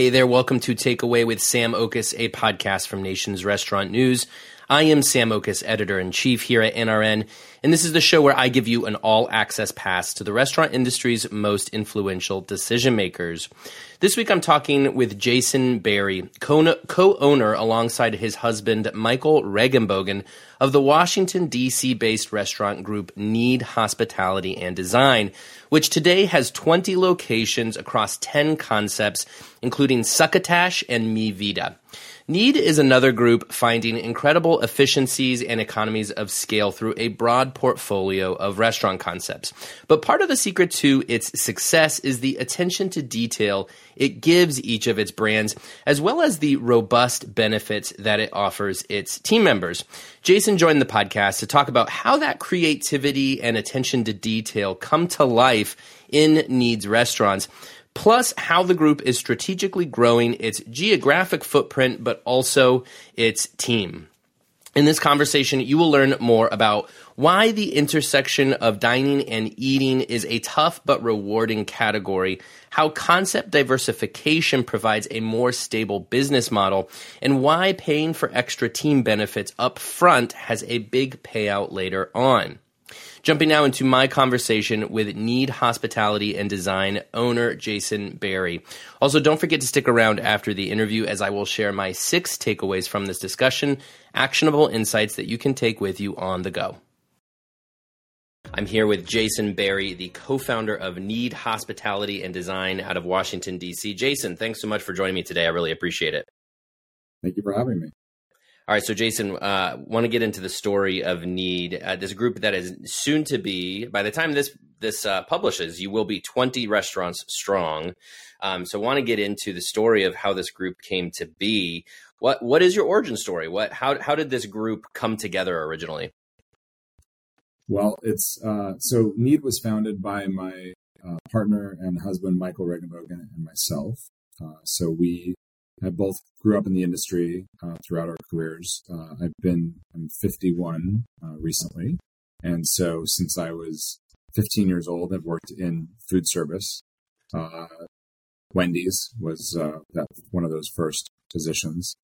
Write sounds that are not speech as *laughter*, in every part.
Hey there, welcome to Take-Away with Sam Oches, a podcast from Nation's Restaurant News. I am Sam Oches, editor in chief here at NRN, and this is the show where I give you an all access pass to the restaurant industry's most influential decision makers. This week I'm talking with Jason Berry, co owner alongside his husband Michael Reginbogin of the Washington, D.C. based restaurant group KNEAD Hospitality and Design, which today has 20 locations across 10 concepts, including Succotash and Mi Vida. KNEAD is another group finding incredible efficiencies and economies of scale through a broad portfolio of restaurant concepts. But part of the secret to its success is the attention to detail it gives each of its brands, as well as the robust benefits that it offers its team members. Jason joined the podcast to talk about how that creativity and attention to detail come to life in KNEAD's restaurants plus how the group is strategically growing its geographic footprint, but also its team. In this conversation, you will learn more about why the intersection of dining and eating is a tough but rewarding category, how concept diversification provides a more stable business model, and why paying for extra team benefits up front has a big payout later on. Jumping now into my conversation with KNEAD Hospitality and Design owner Jason Berry. Also, don't forget to stick around after the interview as I will share my six takeaways from this discussion, actionable insights that you can take with you on the go. I'm here with Jason Berry, the co founder of KNEAD Hospitality and Design out of Washington, D.C. Jason, thanks so much for joining me today. I really appreciate it. Thank you for having me. All right, so Jason, uh, want to get into the story of KNEAD, uh, this group that is soon to be. By the time this this uh, publishes, you will be 20 restaurants strong. Um, so, want to get into the story of how this group came to be. What what is your origin story? What how how did this group come together originally? Well, it's uh, so KNEAD was founded by my uh, partner and husband Michael Reginbogin and myself. Uh, so we I both grew up in the industry uh, throughout our careers. Uh, I've been I'm 51 uh, recently, and so since I was 15 years old, I've worked in food service. Uh, Wendy's was uh, that one of those first positions,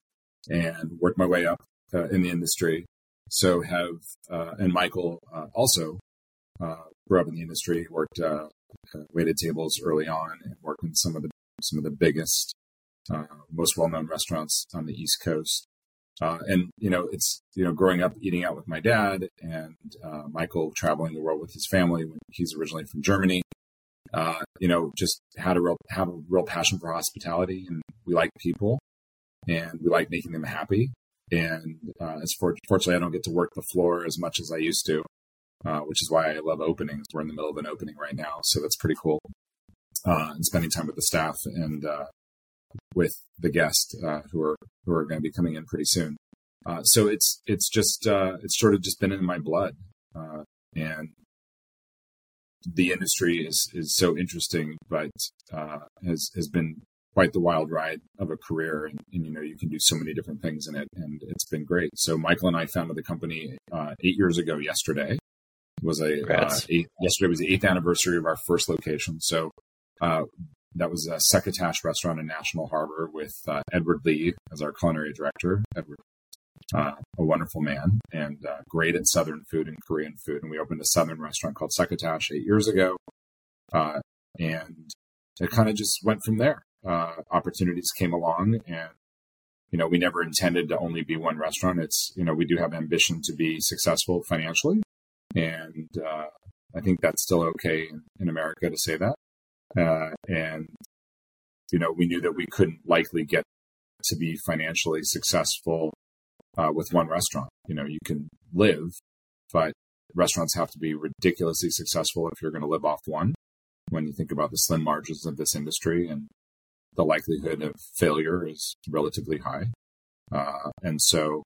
and worked my way up uh, in the industry. So have and Michael also grew up in the industry, worked waited tables early on, and worked in some of the some of the biggest uh, most well-known restaurants on the East Coast. Uh, and you know, it's you know, growing up eating out with my dad and uh, Michael traveling the world with his family. When he's originally from Germany. Uh, you know, just had a real have a real passion for hospitality, and we like people, and we like making them happy. And uh, as for, fortunately, I don't get to work the floor as much as I used to, uh, which is why I love openings. We're in the middle of an opening right now, so that's pretty cool. and spending time with the staff and with the guest uh, who are who are going to be coming in pretty soon. Uh, so it's it's just uh, it's sort of just been in my blood, uh, and the industry is is so interesting, but uh, has has been quite the wild ride of a career, and, and, you know you can do so many different things in it, and it's been great. So Michael and I founded the company uh, eight years ago yesterday. It was a eight, yesterday was the eighth anniversary of our first location. So uh, that was a Succotash restaurant in National Harbor with uh, Edward Lee as our culinary director. Edward, uh, a wonderful man and uh, great at Southern food and Korean food. And we opened a Southern restaurant called Succotash eight years ago. Uh, and it kind of just went from there. Uh, opportunities came along and you know, we never intended to only be one restaurant. It's, you know, we do have ambition to be successful financially. And uh, I think that's still okay in America to say that. Uh, and, you know, we knew that we couldn't likely get to be financially successful uh, with one restaurant. You know, you can live, but restaurants have to be ridiculously successful if you're going to live off one. When you think about the slim margins of this industry and the likelihood of failure is relatively high. Uh, and so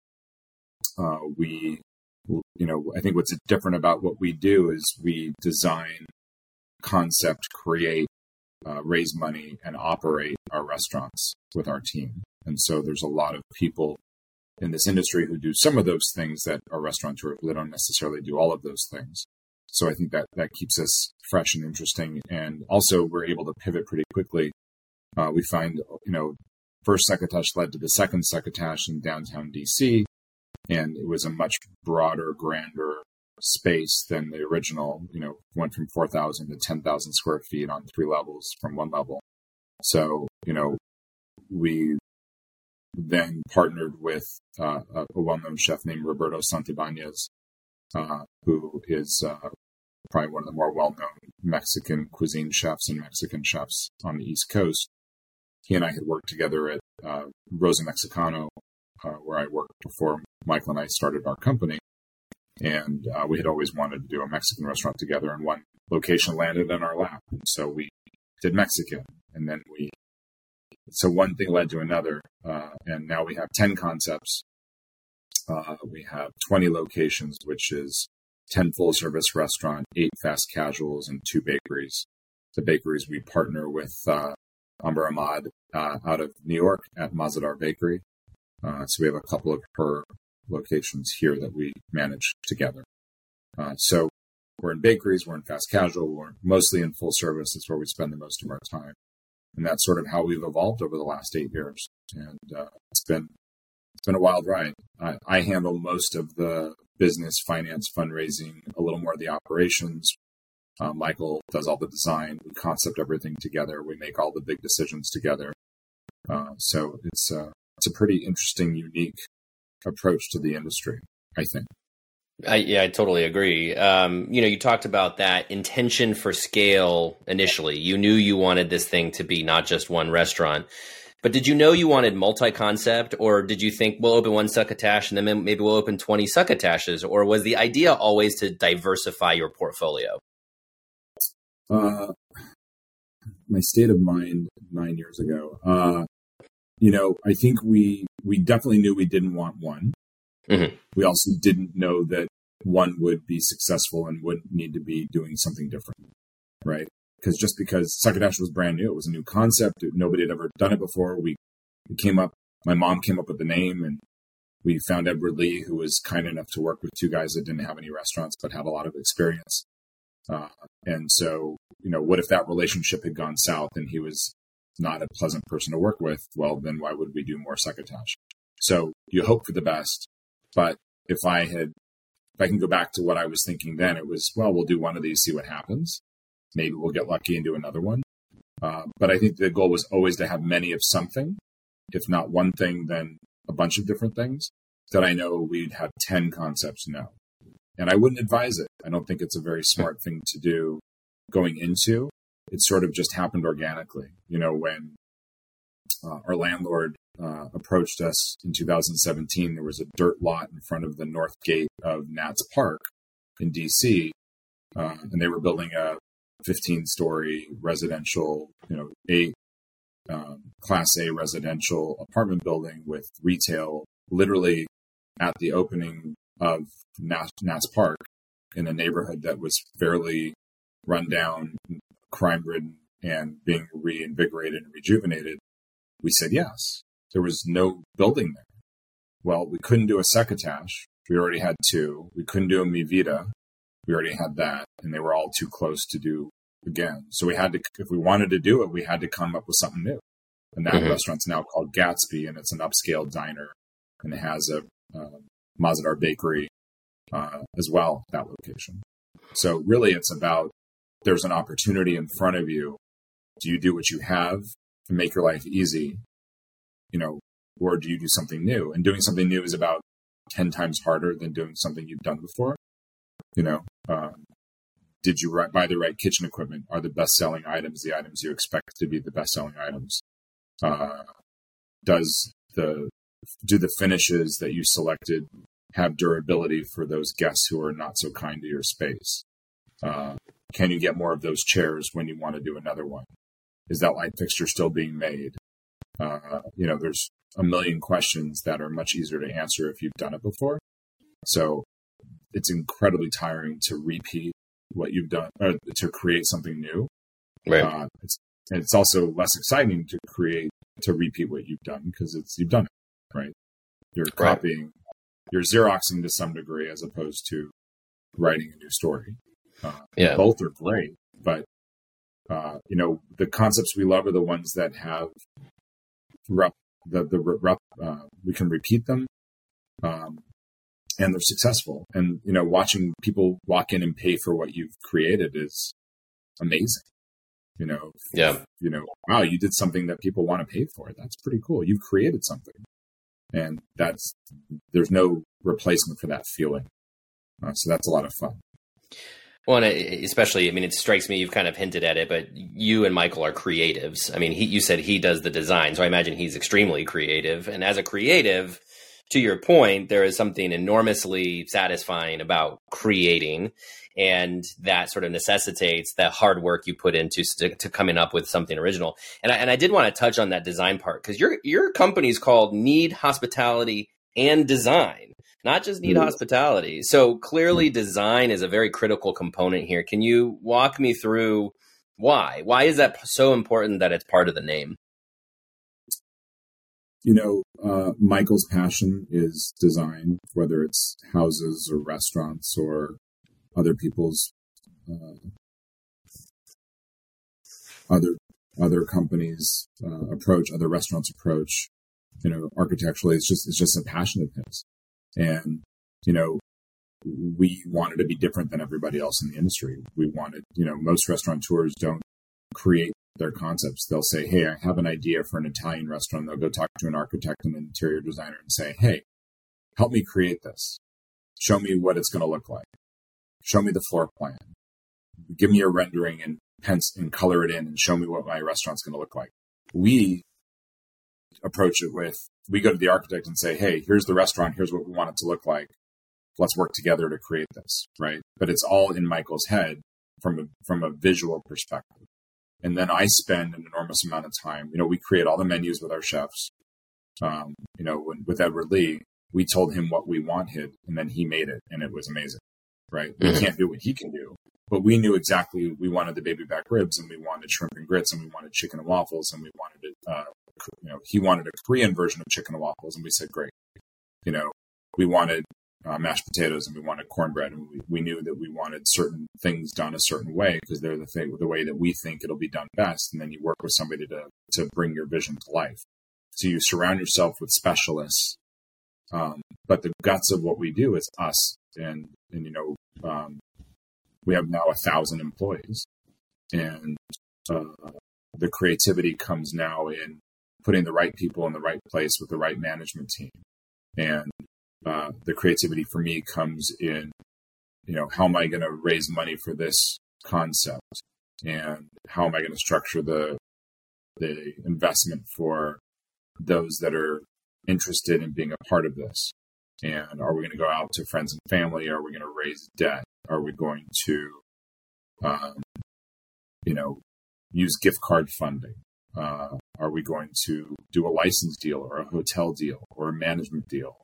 uh, we, you know, I think what's different about what we do is we design, concept, create, uh, raise money and operate our restaurants with our team. And so there's a lot of people in this industry who do some of those things that are restaurateurs. They don't necessarily do all of those things. So I think that that keeps us fresh and interesting. And also we're able to pivot pretty quickly Uh, we find, you know, first succotash led to the second succotash in downtown DC, and it was a much broader, grander space than the original. You know, went from 4,000 to 10,000 square feet on three levels from one level. So, you know, we then partnered with uh, a well-known chef named Roberto Santibanez, uh, who is uh, probably one of the more well-known Mexican cuisine chefs and Mexican chefs on the East Coast. He and I had worked together at uh, Rosa Mexicano, uh, where I worked before Michael and I started our company. And uh, we had always wanted to do a Mexican restaurant together, and one location landed in our lap. And so we did Mexican, and then we so one thing led to another, uh, and now we have ten concepts. Uh, we have twenty locations, which is ten full service restaurant, eight fast casuals, and two bakeries. The bakeries we partner with uh, Umber Ahmad uh, out of New York at Mah-Ze-Dahr Bakery. Uh, so we have a couple of her locations here that we manage together. Uh, so we're in bakeries, we're in fast casual, we're mostly in full service. That's where we spend the most of our time and that's sort of how we've evolved over the last eight years. And uh, it's been it's been a wild ride. I, I, handle most of the business, finance, fundraising, a little more of the operations. Uh, Michael does all the design. We concept everything together. We make all the big decisions together. Uh, so it's uh, it's a pretty interesting, unique approach to the industry. I think. I, yeah, I totally agree. Um, you know, you talked about that intention for scale initially. You knew you wanted this thing to be not just one restaurant. But did you know you wanted multi-concept, or did you think we'll open one succotash and then maybe we'll open twenty succotashes, or was the idea always to diversify your portfolio? Uh, my state of mind nine years ago. Uh, you know, I think we we definitely knew we didn't want one. Mm-hmm. We also didn't know that one would be successful and would need to be doing something different, right? Because just because Succotash was brand new, it was a new concept. Nobody had ever done it before. We, we came up, my mom came up with the name and we found Edward Lee, who was kind enough to work with two guys that didn't have any restaurants but had a lot of experience. Uh, and so, you know, what if that relationship had gone south and he was not a pleasant person to work with? Well, then why would we do more succotash? So you hope for the best, but if I had, if I can go back to what I was thinking then, it was, well, we'll do one of these, see what happens. Maybe we'll get lucky and do another one. Uh, but I think the goal was always to have many of something. If not one thing, then a bunch of different things that I know we'd have 10 concepts now. And I wouldn't advise it. I don't think it's a very smart thing to do going into. It sort of just happened organically. You know, when uh, our landlord uh, approached us in 2017. There was a dirt lot in front of the north gate of Nats Park in DC, uh, and they were building a 15 story residential, you know, a um, class A residential apartment building with retail literally at the opening of Nats, Nats Park in a neighborhood that was fairly run down, crime ridden, and being reinvigorated and rejuvenated. We said yes. There was no building there. Well, we couldn't do a succotash. We already had two. We couldn't do a mi vida. We already had that, and they were all too close to do again. So we had to, if we wanted to do it, we had to come up with something new. And that mm-hmm. restaurant's now called Gatsby, and it's an upscale diner, and it has a uh, Mah-Ze-Dahr bakery uh, as well. That location. So really, it's about there's an opportunity in front of you. Do you do what you have to make your life easy, you know, or do you do something new? And doing something new is about 10 times harder than doing something you've done before. You know, um, did you buy the right kitchen equipment? Are the best selling items the items you expect to be the best selling items? Uh, does the do the finishes that you selected have durability for those guests who are not so kind to your space? Uh, can you get more of those chairs when you want to do another one? Is that light fixture still being made? Uh, you know, there's a million questions that are much easier to answer if you've done it before. So it's incredibly tiring to repeat what you've done or to create something new. Right. Uh, it's, and it's also less exciting to create to repeat what you've done because it's you've done it right. You're copying, right. you're xeroxing to some degree as opposed to writing a new story. Uh, yeah, both are great, but Uh, you know, the concepts we love are the ones that have rep, the, the rep, uh, we can repeat them. Um, and they're successful. And, you know, watching people walk in and pay for what you've created is amazing. You know, yeah. You know, wow, you did something that people want to pay for. That's pretty cool. You've created something. And that's, there's no replacement for that feeling. Uh, so that's a lot of fun. Well, especially, I mean, it strikes me you've kind of hinted at it, but you and Michael are creatives. I mean, he, you said he does the design, so I imagine he's extremely creative. And as a creative, to your point, there is something enormously satisfying about creating, and that sort of necessitates that hard work you put into to, to coming up with something original. And I, and I did want to touch on that design part because your your company is called KNEAD Hospitality and Design not just KNEAD mm. hospitality. So clearly, design is a very critical component here. Can you walk me through why? Why is that so important that it's part of the name? You know, uh, Michael's passion is design, whether it's houses or restaurants or other people's uh, other other companies' uh, approach, other restaurants' approach. You know, architecturally, it's just it's just a passion of his. And, you know, we wanted to be different than everybody else in the industry. We wanted, you know, most restaurateurs don't create their concepts. They'll say, Hey, I have an idea for an Italian restaurant. They'll go talk to an architect and an interior designer and say, Hey, help me create this. Show me what it's going to look like. Show me the floor plan. Give me a rendering and pens and color it in and show me what my restaurant's going to look like. We approach it with we go to the architect and say, hey, here's the restaurant, here's what we want it to look like. Let's work together to create this, right? But it's all in Michael's head from a from a visual perspective. And then I spend an enormous amount of time. You know, we create all the menus with our chefs. Um, you know, when, with Edward Lee, we told him what we wanted, and then he made it, and it was amazing. Right? Mm-hmm. We can't do what he can do, but we knew exactly we wanted the baby back ribs, and we wanted shrimp and grits, and we wanted chicken and waffles, and we wanted it, uh, you know, he wanted a Korean version of chicken and waffles, and we said, great. You know, we wanted uh, mashed potatoes and we wanted cornbread, and we, we knew that we wanted certain things done a certain way because they're the thing, the way that we think it'll be done best. And then you work with somebody to to bring your vision to life. So you surround yourself with specialists. Um, but the guts of what we do is us, and and you know, um, we have now a thousand employees, and uh, the creativity comes now in putting the right people in the right place with the right management team. And uh, the creativity for me comes in, you know, how am I going to raise money for this concept, and how am I going to structure the the investment for those that are interested in being a part of this. And are we going to go out to friends and family? Are we going to raise debt? Are we going to, um, you know, use gift card funding? Uh, are we going to do a license deal or a hotel deal or a management deal?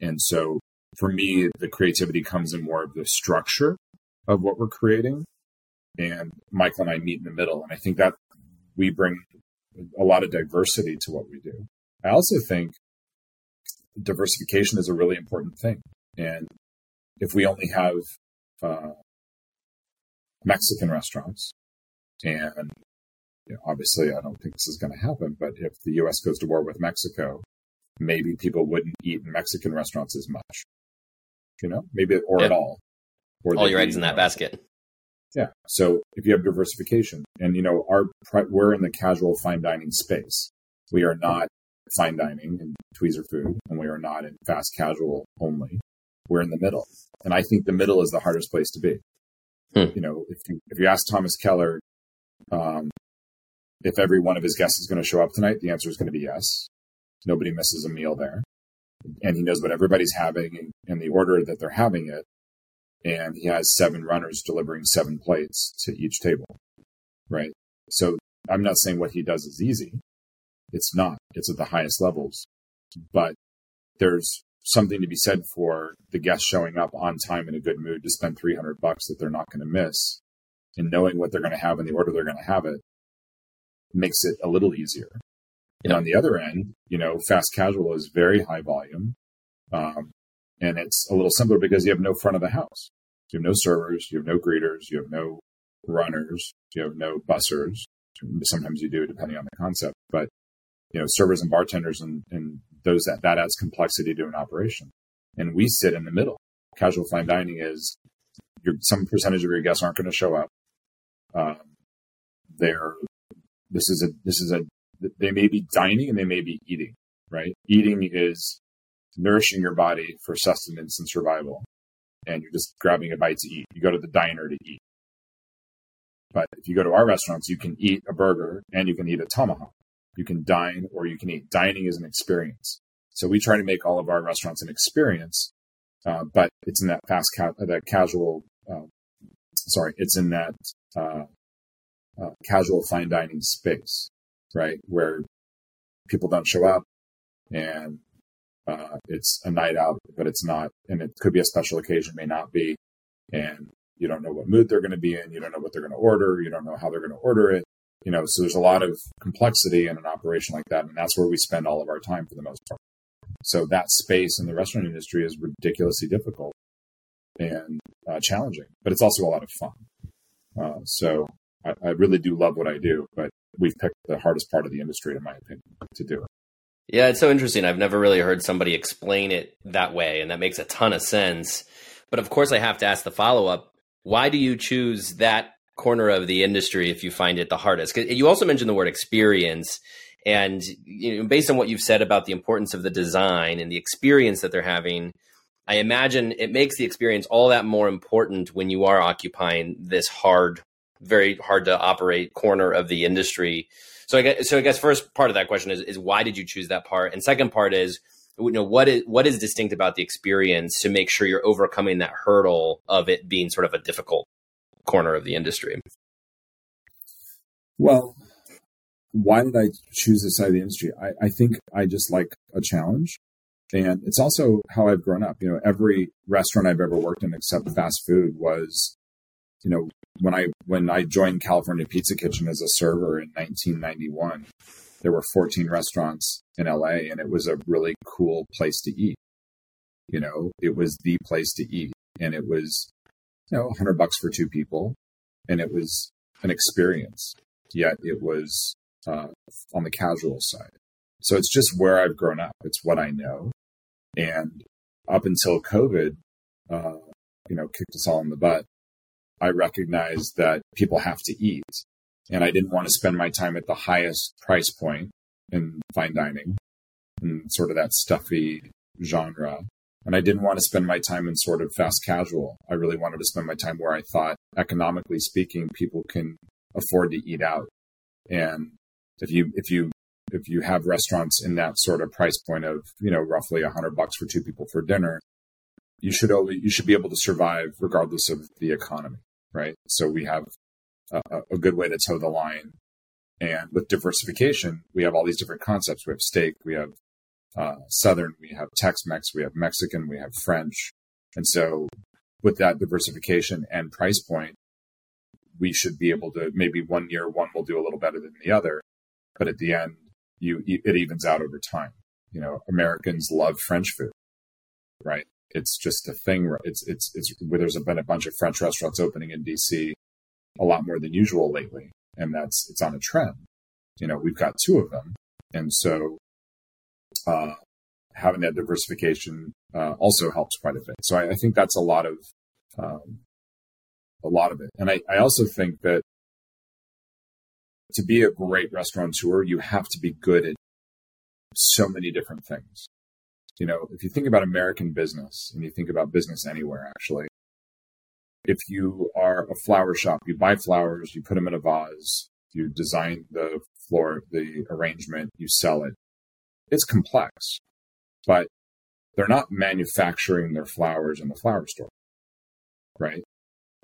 And so for me, the creativity comes in more of the structure of what we're creating. And Michael and I meet in the middle. And I think that we bring a lot of diversity to what we do. I also think diversification is a really important thing. And if we only have uh, Mexican restaurants and you know, obviously, I don't think this is going to happen, but if the U.S. goes to war with Mexico, maybe people wouldn't eat in Mexican restaurants as much, you know, maybe or yeah. at all. Or all your eggs in that basket. Yeah. So if you have diversification, and you know, our we're in the casual fine dining space. We are not fine dining and tweezer food, and we are not in fast casual only. We're in the middle, and I think the middle is the hardest place to be. Hmm. You know, if you if you ask Thomas Keller, um, if every one of his guests is going to show up tonight, the answer is going to be yes. Nobody misses a meal there. And he knows what everybody's having and, the order that they're having it. And he has seven runners delivering seven plates to each table. Right. So I'm not saying what he does is easy. It's not. It's at the highest levels. But there's something to be said for the guests showing up on time in a good mood to spend 300 bucks that they're not going to miss and knowing what they're going to have in the order they're going to have it makes it a little easier. And on the other end, you know, fast casual is very high volume. Um, and it's a little simpler because you have no front of the house. You have no servers, you have no greeters, you have no runners, you have no bussers. Sometimes you do, depending on the concept, but you know, servers and bartenders and, and those that that adds complexity to an operation. And we sit in the middle. Casual fine dining is your, some percentage of your guests aren't going to show up. Um, they're this is a this is a they may be dining and they may be eating. Right, eating is nourishing your body for sustenance and survival, and you're just grabbing a bite to eat. You go to the diner to eat. But if you go to our restaurants, you can eat a burger and you can eat a tomahawk. You can dine or you can eat. Dining is an experience. So we try to make all of our restaurants an experience, uh, but it's in that fast, ca- that casual, uh, sorry, it's in that uh, uh, casual fine dining space, right? Where people don't show up and uh, it's a night out, but it's not, and it could be a special occasion, may not be. And you don't know what mood they're going to be in. You don't know what they're going to order. You don't know how they're going to order it you know, so there's a lot of complexity in an operation like that. And that's where we spend all of our time for the most part. So that space in the restaurant industry is ridiculously difficult and uh, challenging, but it's also a lot of fun. Uh, so I, I, really do love what I do, but we've picked the hardest part of the industry, in my opinion, to do it. Yeah, it's so interesting. I've never really heard somebody explain it that way, and that makes a ton of sense. But of course, I have to ask the follow up why do you choose that corner of the industry if you find it the hardest. You also mentioned the word experience, and you know, based on what you've said about the importance of the design and the experience that they're having, I imagine it makes the experience all that more important when you are occupying this hard, very hard to operate corner of the industry. So I guess, so I guess first part of that question is, is why did you choose that part? And second part is, you know, what is what is distinct about the experience to make sure you're overcoming that hurdle of it being sort of a difficult corner of the industry. Well, why did I choose this side of the industry? I, I think I just like a challenge. And it's also how I've grown up. You know, every restaurant I've ever worked in except fast food was, you know, when I when I joined California Pizza Kitchen as a server in 1991, there were 14 restaurants in LA and it was a really cool place to eat. You know, it was the place to eat and it was you know, 100 bucks for two people. And it was an experience, yet it was uh, on the casual side. So it's just where I've grown up. It's what I know. And up until COVID, uh, you know, kicked us all in the butt, I recognized that people have to eat. And I didn't want to spend my time at the highest price point in fine dining and sort of that stuffy genre. And I didn't want to spend my time in sort of fast casual. I really wanted to spend my time where I thought, economically speaking, people can afford to eat out. And if you, if you, if you have restaurants in that sort of price point of, you know, roughly a hundred bucks for two people for dinner, you should only, you should be able to survive regardless of the economy. Right. So we have a, a good way to toe the line. And with diversification, we have all these different concepts. We have steak, we have uh, Southern, we have Tex Mex, we have Mexican, we have French. And so with that diversification and price point, we should be able to maybe one year one will do a little better than the other, but at the end, you it evens out over time. You know, Americans love French food, right? It's just a thing. It's it's it's where there's been a bunch of French restaurants opening in DC, a lot more than usual lately, and that's it's on a trend. You know, we've got two of them, and so uh, having that diversification uh, also helps quite a bit. So I, I think that's a lot of um, a lot of it, and I, I also think that to be a great restaurateur, you have to be good at so many different things. You know, if you think about American business and you think about business anywhere, actually, if you are a flower shop, you buy flowers, you put them in a vase, you design the floor, the arrangement, you sell it it's complex, but they're not manufacturing their flowers in the flower store, right?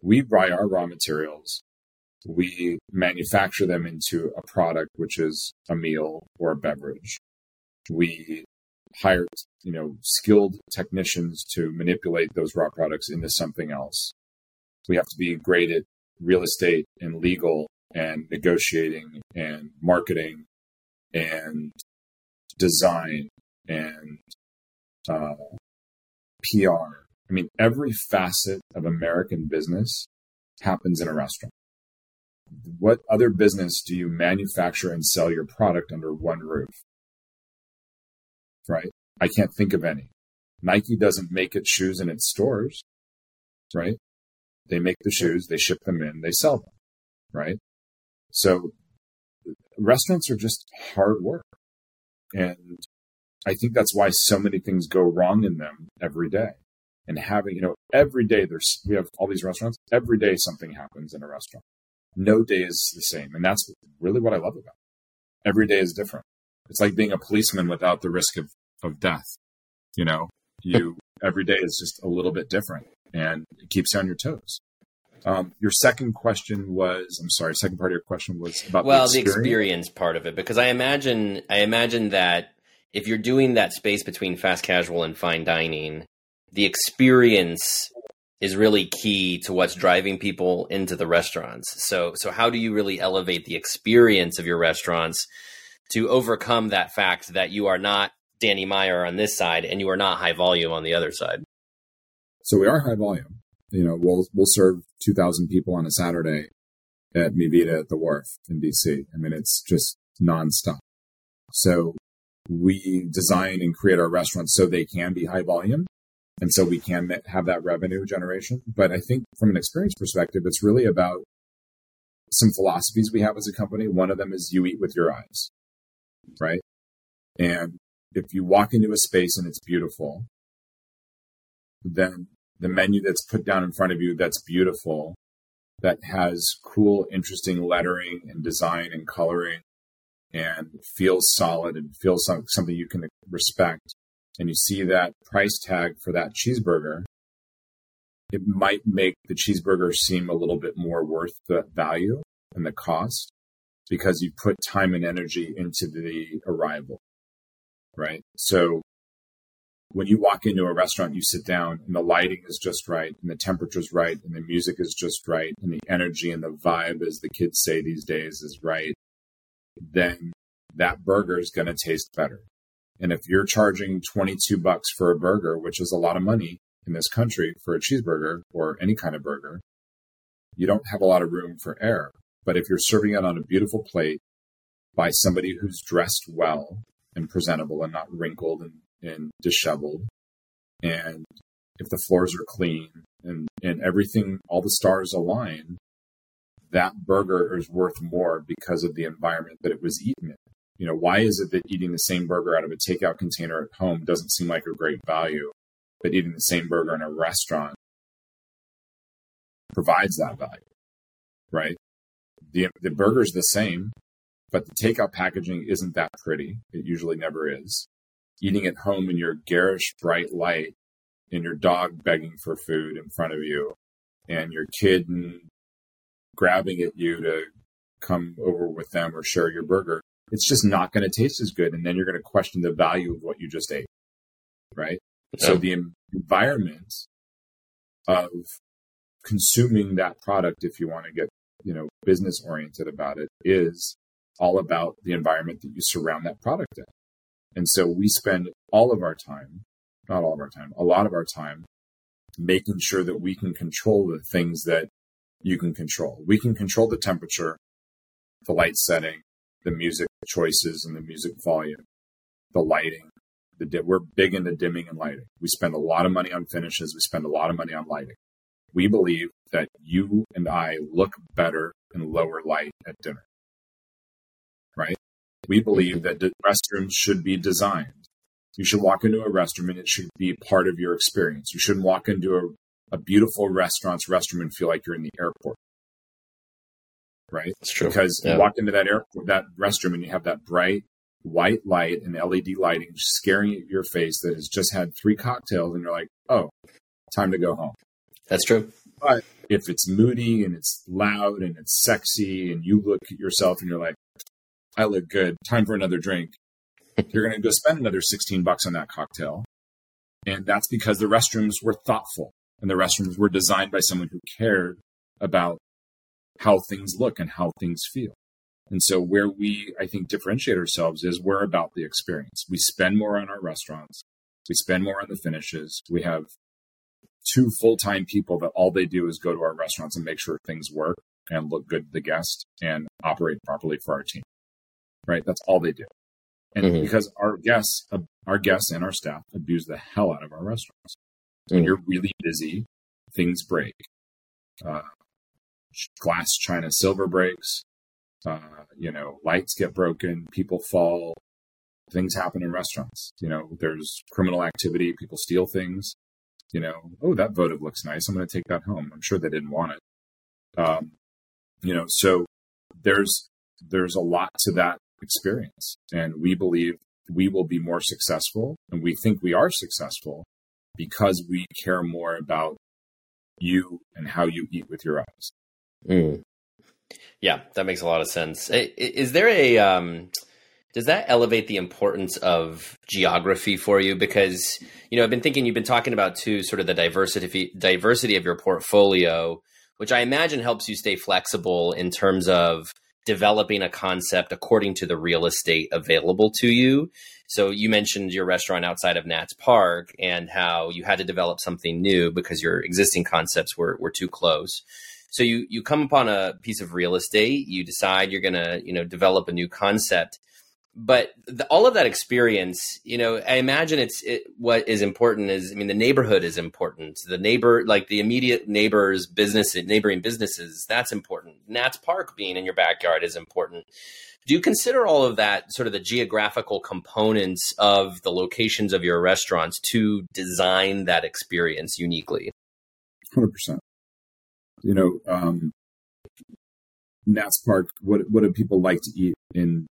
We buy our raw materials, we manufacture them into a product, which is a meal or a beverage. We hire, you know, skilled technicians to manipulate those raw products into something else. We have to be great at real estate and legal and negotiating and marketing and design and uh, PR. I mean, every facet of American business happens in a restaurant. what other business do you manufacture and sell your product under one roof? Right? I can't think of any. Nike doesn't make its shoes in its stores, right? They make the shoes, they ship them in, they sell them, right? So restaurants are just hard work. And I think that's why so many things go wrong in them every day. And having, you know, every day there's, we have all these restaurants, every day something happens in a restaurant. No day is the same. And that's really what I love about it. Every day is different. It's like being a policeman without the risk of, of death. You know, you, every day is just a little bit different and it keeps you on your toes. Um, your second question was, I'm sorry, second part of your question was about well, the experience. the experience part of it, because I imagine, I imagine that if you're doing that space between fast casual and fine dining, the experience is really key to what's driving people into the restaurants. So, so how do you really elevate the experience of your restaurants to overcome that fact that you are not Danny Meyer on this side and you are not high volume on the other side? So we are high volume. You know, we'll we'll serve two thousand people on a Saturday at Mi Vida at the Wharf in DC. I mean, it's just nonstop. So we design and create our restaurants so they can be high volume and so we can have that revenue generation. But I think from an experience perspective, it's really about some philosophies we have as a company. One of them is you eat with your eyes, right? And if you walk into a space and it's beautiful, then the menu that's put down in front of you that's beautiful, that has cool, interesting lettering and design and coloring and feels solid and feels something you can respect and you see that price tag for that cheeseburger, it might make the cheeseburger seem a little bit more worth the value and the cost because you put time and energy into the arrival. Right. So when you walk into a restaurant, you sit down and the lighting is just right and the temperature's right and the music is just right and the energy and the vibe, as the kids say these days, is right, then that burger is going to taste better. And if you're charging 22 bucks for a burger, which is a lot of money in this country for a cheeseburger or any kind of burger, you don't have a lot of room for error. But if you're serving it on a beautiful plate by somebody who's dressed well and presentable and not wrinkled and, and disheveled, and if the floors are clean and, and everything, all the stars align, that burger is worth more because of the environment that it was eaten in. You know, why is it that eating the same burger out of a takeout container at home doesn't seem like a great value, but eating the same burger in a restaurant provides that value, right? The, the burger's the same, but the takeout packaging isn't that pretty. It usually never is. Eating at home in your garish bright light and your dog begging for food in front of you and your kid grabbing at you to come over with them or share your burger it's just not going to taste as good. And then you're going to question the value of what you just ate. Right. Yeah. So the environment of consuming that product, if you want to get, you know, business oriented about it is all about the environment that you surround that product in. And so we spend all of our time, not all of our time, a lot of our time making sure that we can control the things that you can control. We can control the temperature, the light setting, the music choices and the music volume, the lighting. The di- we're big into dimming and lighting. We spend a lot of money on finishes. We spend a lot of money on lighting. We believe that you and I look better in lower light at dinner. Right? We believe that restrooms should be designed. You should walk into a restroom and it should be part of your experience. You shouldn't walk into a, a beautiful restaurant's restroom and feel like you're in the airport right? It's true. Because yeah. you walk into that airport, that restroom, and you have that bright white light and LED lighting scaring at your face that has just had three cocktails, and you're like, oh, time to go home. That's true. But if it's moody and it's loud and it's sexy, and you look at yourself and you're like, I look good, time for another drink, *laughs* you're going to go spend another 16 bucks on that cocktail. And that's because the restrooms were thoughtful and the restrooms were designed by someone who cared about how things look and how things feel. And so where we, I think, differentiate ourselves is we're about the experience. We spend more on our restaurants. We spend more on the finishes. We have two full-time people that all they do is go to our restaurants and make sure things work and look good to the guest and operate properly for our team. Right? That's all they do. And mm-hmm. because our guests, our guests and our staff abuse the hell out of our restaurants. Mm-hmm. When you're really busy, things break. Uh, glass, china, silver breaks. Uh, you know, lights get broken, people fall, things happen in restaurants. You know, there's criminal activity, people steal things. You know, oh, that votive looks nice. I'm going to take that home. I'm sure they didn't want it. Um, you know, so there's there's a lot to that experience, and we believe we will be more successful, and we think we are successful because we care more about you and how you eat with your eyes. Mm. Yeah, that makes a lot of sense. Is there a um, does that elevate the importance of geography for you? Because you know, I've been thinking you've been talking about too, sort of the diversity diversity of your portfolio, which I imagine helps you stay flexible in terms of developing a concept according to the real estate available to you. So you mentioned your restaurant outside of Nats Park and how you had to develop something new because your existing concepts were were too close. So you you come upon a piece of real estate, you decide you're going to, you know, develop a new concept. But the, all of that experience, you know, I imagine it's it, what is important is, I mean, the neighborhood is important. The neighbor, like the immediate neighbors, business, neighboring businesses, that's important. Nats Park being in your backyard is important. Do you consider all of that sort of the geographical components of the locations of your restaurants to design that experience uniquely? 100% you know, um, Nats Park, what what do people like to eat in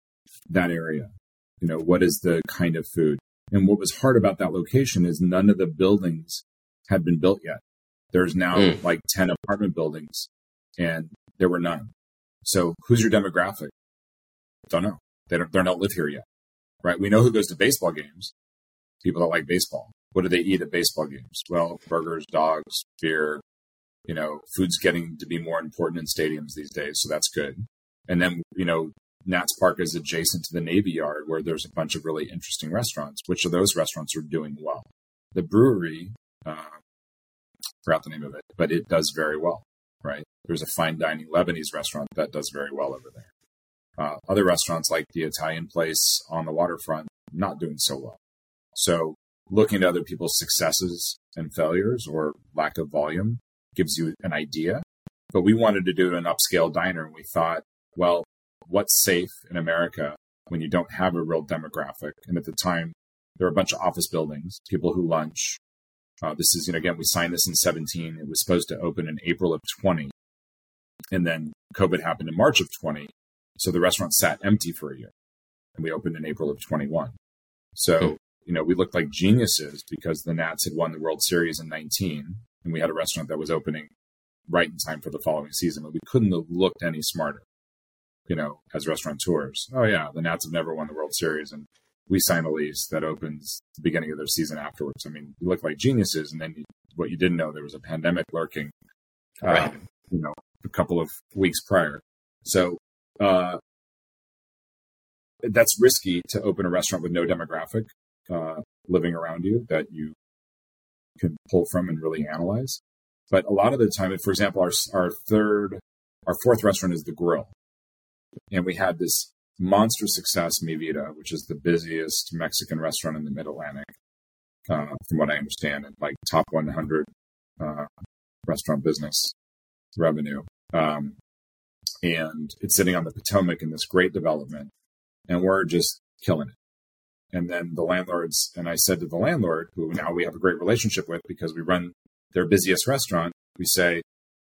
that area? You know, what is the kind of food? And what was hard about that location is none of the buildings had been built yet. There's now mm. like 10 apartment buildings and there were none. So who's your demographic? Don't know. They don't, they don't live here yet, right? We know who goes to baseball games. People that like baseball. What do they eat at baseball games? Well, burgers, dogs, beer, you know, food's getting to be more important in stadiums these days, so that's good. And then, you know, Nats Park is adjacent to the Navy Yard, where there's a bunch of really interesting restaurants. Which of those restaurants are doing well? The brewery, uh, forgot the name of it, but it does very well, right? There's a fine dining Lebanese restaurant that does very well over there. Uh, other restaurants like the Italian place on the waterfront, not doing so well. So looking at other people's successes and failures or lack of volume gives you an idea. But we wanted to do an upscale diner, and we thought, well, what's safe in America when you don't have a real demographic? And at the time, there were a bunch of office buildings, people who lunch. Uh, this is, you know, again, we signed this in 17. It was supposed to open in April of 20. And then COVID happened in March of 20. So the restaurant sat empty for a year. And we opened in April of 21. So, hmm. you know, we looked like geniuses because the Nats had won the World Series in 19 and we had a restaurant that was opening right in time for the following season, but we couldn't have looked any smarter, you know, as restaurateurs. Oh yeah, the Nats have never won the World Series, and we sign a lease that opens the beginning of their season afterwards. I mean, you look like geniuses, and then you, what you didn't know there was a pandemic lurking, right. um, you know, a couple of weeks prior. So uh, that's risky to open a restaurant with no demographic uh, living around you that you can pull from and really analyze. But a lot of the time, for example, our, our third, our fourth restaurant is the Grill. And we had this monster success, Mi Vida, which is the busiest Mexican restaurant in the Mid Atlantic, uh, from what I understand, and like top 100 uh, restaurant business revenue. Um, and it's sitting on the Potomac in this great development, and we're just killing it. And then the landlords, and I said to the landlord, who now we have a great relationship with because we run their busiest restaurant, we say,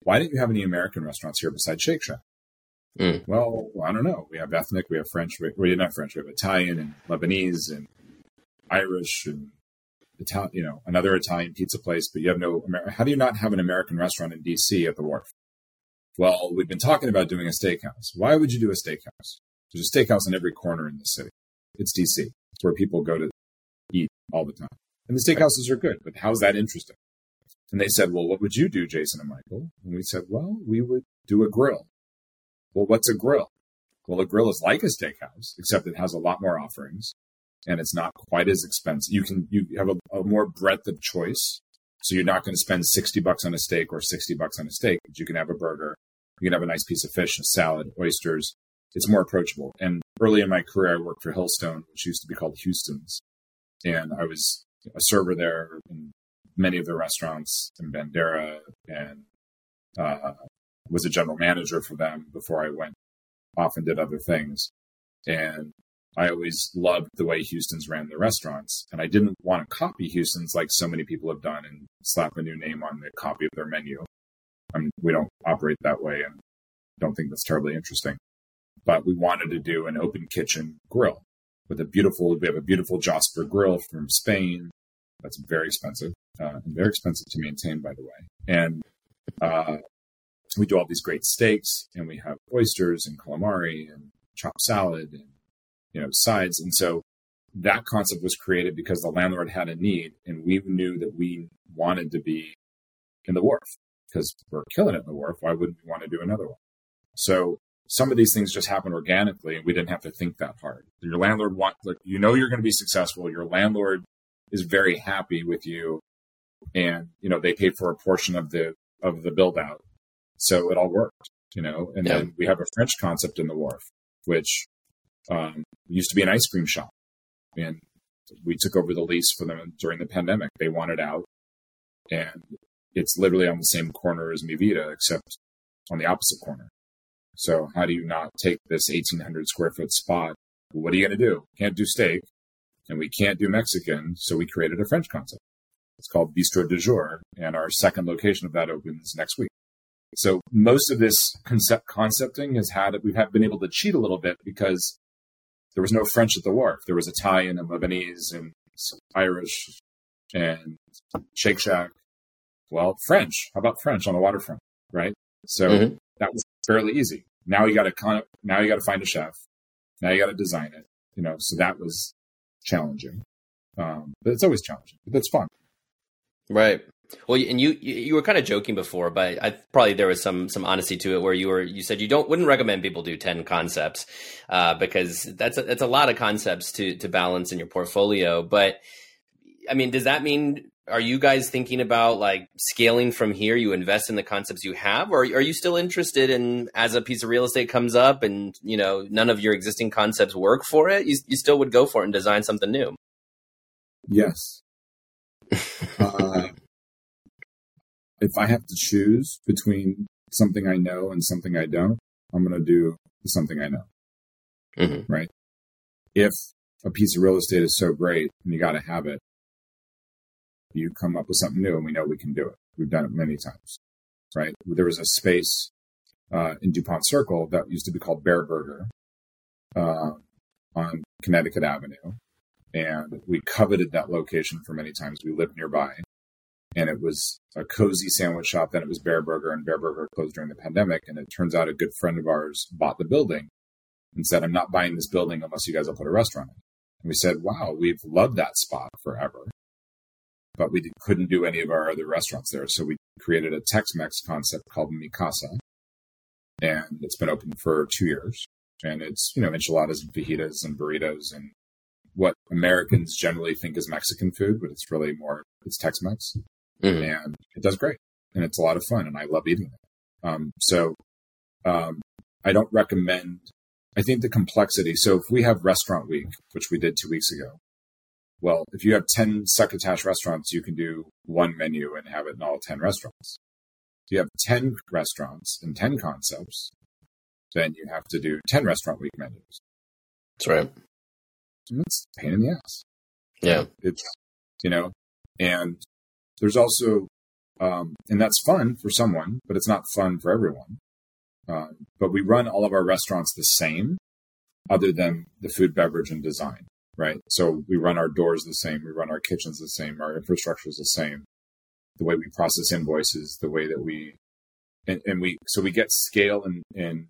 why don't you have any American restaurants here besides Shake Shack? Mm. Well, I don't know. We have ethnic, we have French, we, we not French, we have Italian and Lebanese and Irish and Italian, you know, another Italian pizza place, but you have no, how do you not have an American restaurant in DC at the wharf? Well, we've been talking about doing a steakhouse. Why would you do a steakhouse? There's a steakhouse in every corner in the city. It's DC It's where people go to eat all the time. And the steakhouses are good, but how's that interesting? And they said, well, what would you do, Jason and Michael? And we said, well, we would do a grill. Well, what's a grill? Well, a grill is like a steakhouse, except it has a lot more offerings and it's not quite as expensive. You can, you have a, a more breadth of choice. So you're not going to spend 60 bucks on a steak or 60 bucks on a steak, but you can have a burger You can have a nice piece of fish, a salad, oysters. It's more approachable. And early in my career, I worked for Hillstone, which used to be called Houston's. And I was a server there in many of the restaurants in Bandera and uh, was a general manager for them before I went off and did other things. And I always loved the way Houston's ran their restaurants. And I didn't want to copy Houston's like so many people have done and slap a new name on the copy of their menu. I mean, we don't operate that way and don't think that's terribly interesting. But we wanted to do an open kitchen grill with a beautiful, we have a beautiful Josper grill from Spain. That's very expensive, uh, and very expensive to maintain, by the way. And uh, we do all these great steaks, and we have oysters and calamari and chopped salad and you know sides. And so that concept was created because the landlord had a need, and we knew that we wanted to be in the wharf because we're killing it in the wharf. Why wouldn't we want to do another one? So some of these things just happen organically, and we didn't have to think that hard. Your landlord want like you know you're going to be successful. Your landlord is very happy with you, and you know they paid for a portion of the of the build out, so it all worked. You know, and yeah. then we have a French concept in the wharf, which um, used to be an ice cream shop, and we took over the lease for them during the pandemic. They wanted out, and it's literally on the same corner as Mi Vida, except on the opposite corner. So how do you not take this 1800 square foot spot? what are you going to do? Can't do steak and we can't do Mexican. So we created a French concept. It's called Bistro du Jour. And our second location of that opens next week. So most of this concept concepting has had, we've been able to cheat a little bit because there was no French at the wharf. There was Italian and Lebanese and Irish and Shake Shack. Well, French. How about French on the waterfront? Right. So mm-hmm. that was fairly easy. Now you got to con- now you got to find a chef. Now you got to design it. You know, so that was challenging. Um, but it's always challenging. But that's fun. Right. Well, and you you were kind of joking before, but I probably there was some some honesty to it where you were you said you don't wouldn't recommend people do ten concepts uh, because that's a, that's a lot of concepts to to balance in your portfolio. But I mean, does that mean are you guys thinking about like scaling from here? You invest in the concepts you have, or are you still interested in as a piece of real estate comes up and you know none of your existing concepts work for it? You, you still would go for it and design something new. Yes. uh, *laughs* if I have to choose between something I know and something I don't, I'm going to do something I know. Mm-hmm. Right. If a piece of real estate is so great and you got to have it, you come up with something new and we know we can do it. We've done it many times, right? There was a space uh, in DuPont Circle that used to be called Bareburger uh, on Connecticut Avenue. And we coveted that location for many times. We lived nearby. And it was a cozy sandwich shop. Then it was Bareburger, and Bareburger closed during the pandemic. And it turns out a good friend of ours bought the building and said, I'm not buying this building unless you guys will put a restaurant in. And we said, wow, we've loved that spot forever but we couldn't do any of our other restaurants there. So we created a Tex-Mex concept called Mi Casa. And it's been open for two years. And it's you know enchiladas and fajitas and burritos and what Americans generally think is Mexican food, but it's really more it's Tex-Mex, mm-hmm. and it does great, and it's a lot of fun, and I love eating it. Um, so um, I don't recommend. I think the complexity. So if we have restaurant week, which we did two weeks ago, well, if you have 10 succotash restaurants, you can do one menu and have it in all 10 restaurants. If you have 10 restaurants and 10 concepts, then you have to do 10 restaurant week menus. That's right. And it's pain in the ass. Yeah. It's, you know, and there's also, um, and that's fun for someone, but it's not fun for everyone. Um, but we run all of our restaurants the same, other than the food, beverage, and design right? So we run our doors the same, we run our kitchens the same, our infrastructure is the same. The way we process invoices, the way that we, and, and we, so we get scale and, and,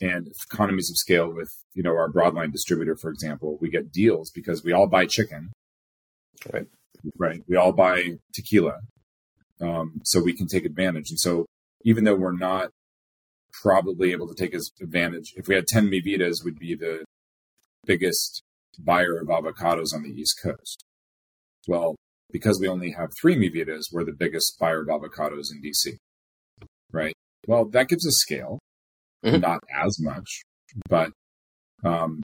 and economies of scale with, you know, our broadline distributor, for example, we get deals because we all buy chicken. Right. Right. We all buy tequila. Um, so we can take advantage. And so even though we're not probably able to take advantage, if we had 10 Mi Vidas, we'd be the biggest buyer of avocados on the East Coast. Well, because we only have three Mi Vidas, we're the biggest buyer of avocados in DC, right? Well, that gives us scale, mm-hmm. not as much, but um,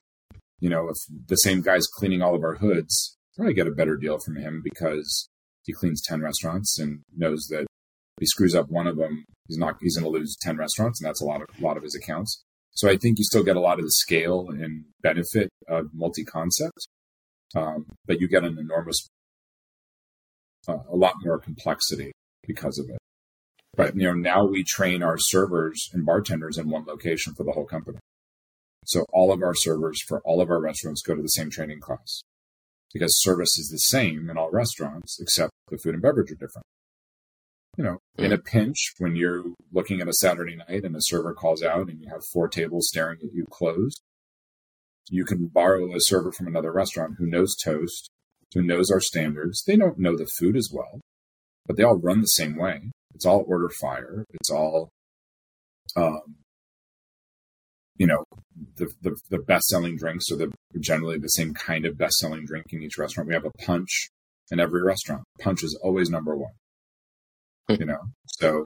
you know, if the same guy's cleaning all of our hoods, probably get a better deal from him because he cleans 10 restaurants and knows that if he screws up one of them, he's not, he's going to lose 10 restaurants. And that's a lot of, a lot of his accounts. So I think you still get a lot of the scale and benefit of multi concept, um, but you get an enormous, uh, a lot more complexity because of it. But you know, now we train our servers and bartenders in one location for the whole company. So all of our servers for all of our restaurants go to the same training class because service is the same in all restaurants, except the food and beverage are different. You know, in a pinch, when you're looking at a Saturday night and a server calls out and you have four tables staring at you closed, you can borrow a server from another restaurant who knows toast, who knows our standards. They don't know the food as well, but they all run the same way. It's all order fire. It's all, um, you know, the, the, the best selling drinks are the generally the same kind of best selling drink in each restaurant. We have a punch in every restaurant. Punch is always number one. Hmm. You know, so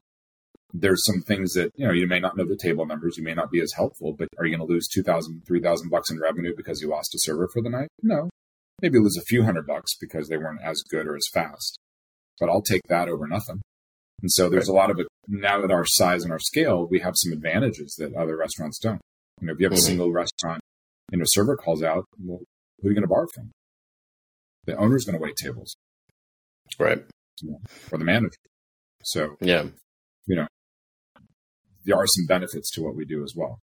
there's some things that you know you may not know the table numbers, you may not be as helpful, but are you going to lose two thousand, three thousand bucks in revenue because you lost a server for the night? No, maybe lose a few hundred bucks because they weren't as good or as fast, but I'll take that over nothing. And so there's a lot of it now at our size and our scale, we have some advantages that other restaurants don't. You know, if you have a single restaurant and a server calls out, well, who are you going to borrow from? The owner's going to wait tables, right? You know, or the manager. So yeah, you know, there are some benefits to what we do as well.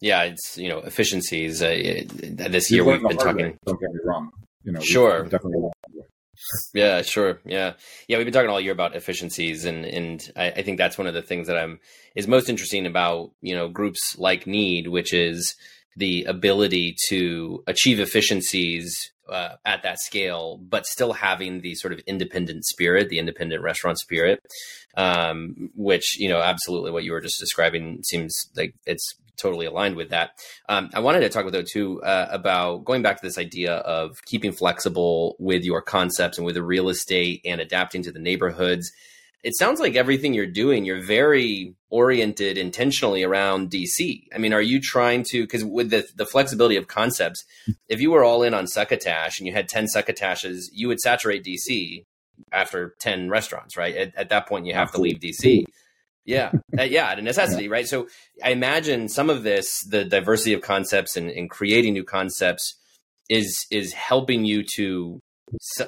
Yeah, it's you know efficiencies. Uh, this year we've been talking. Way, don't get me wrong. You know, sure, definitely yeah, sure. Yeah. Yeah. We've been talking all year about efficiencies and, and I, I, think that's one of the things that I'm is most interesting about, you know, groups like KNEAD, which is the ability to achieve efficiencies uh, at that scale, but still having the sort of independent spirit, the independent restaurant spirit, um, which, you know, absolutely what you were just describing seems like it's totally aligned with that. Um, I wanted to talk with though too uh, about going back to this idea of keeping flexible with your concepts and with the real estate and adapting to the neighborhoods. It sounds like everything you're doing, you're very oriented intentionally around DC. I mean, are you trying to because with the the flexibility of concepts, if you were all in on succotash and you had ten succotashes, you would saturate DC after 10 restaurants, right? At, at that point, you have to leave DC. Yeah, uh, yeah, a *laughs* necessity, yeah. right? So I imagine some of this, the diversity of concepts and, and creating new concepts, is is helping you to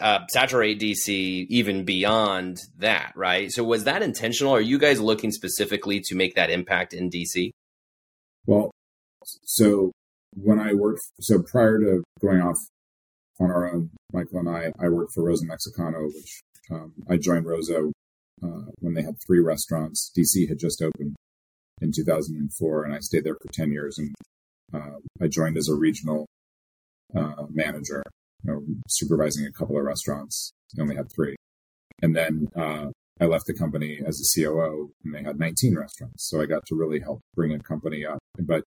uh, saturate DC even beyond that, right? So was that intentional? Are you guys looking specifically to make that impact in DC? Well, so when I worked, so prior to going off on our own, Michael and I, I worked for Rosa Mexicano, which um, I joined Rosa uh, when they had three restaurants. DC had just opened in 2004, and I stayed there for 10 years. And uh, I joined as a regional uh, manager, you know, supervising a couple of restaurants. They only had three. And then uh, I left the company as a COO, and they had 19 restaurants. So I got to really help bring a company up. But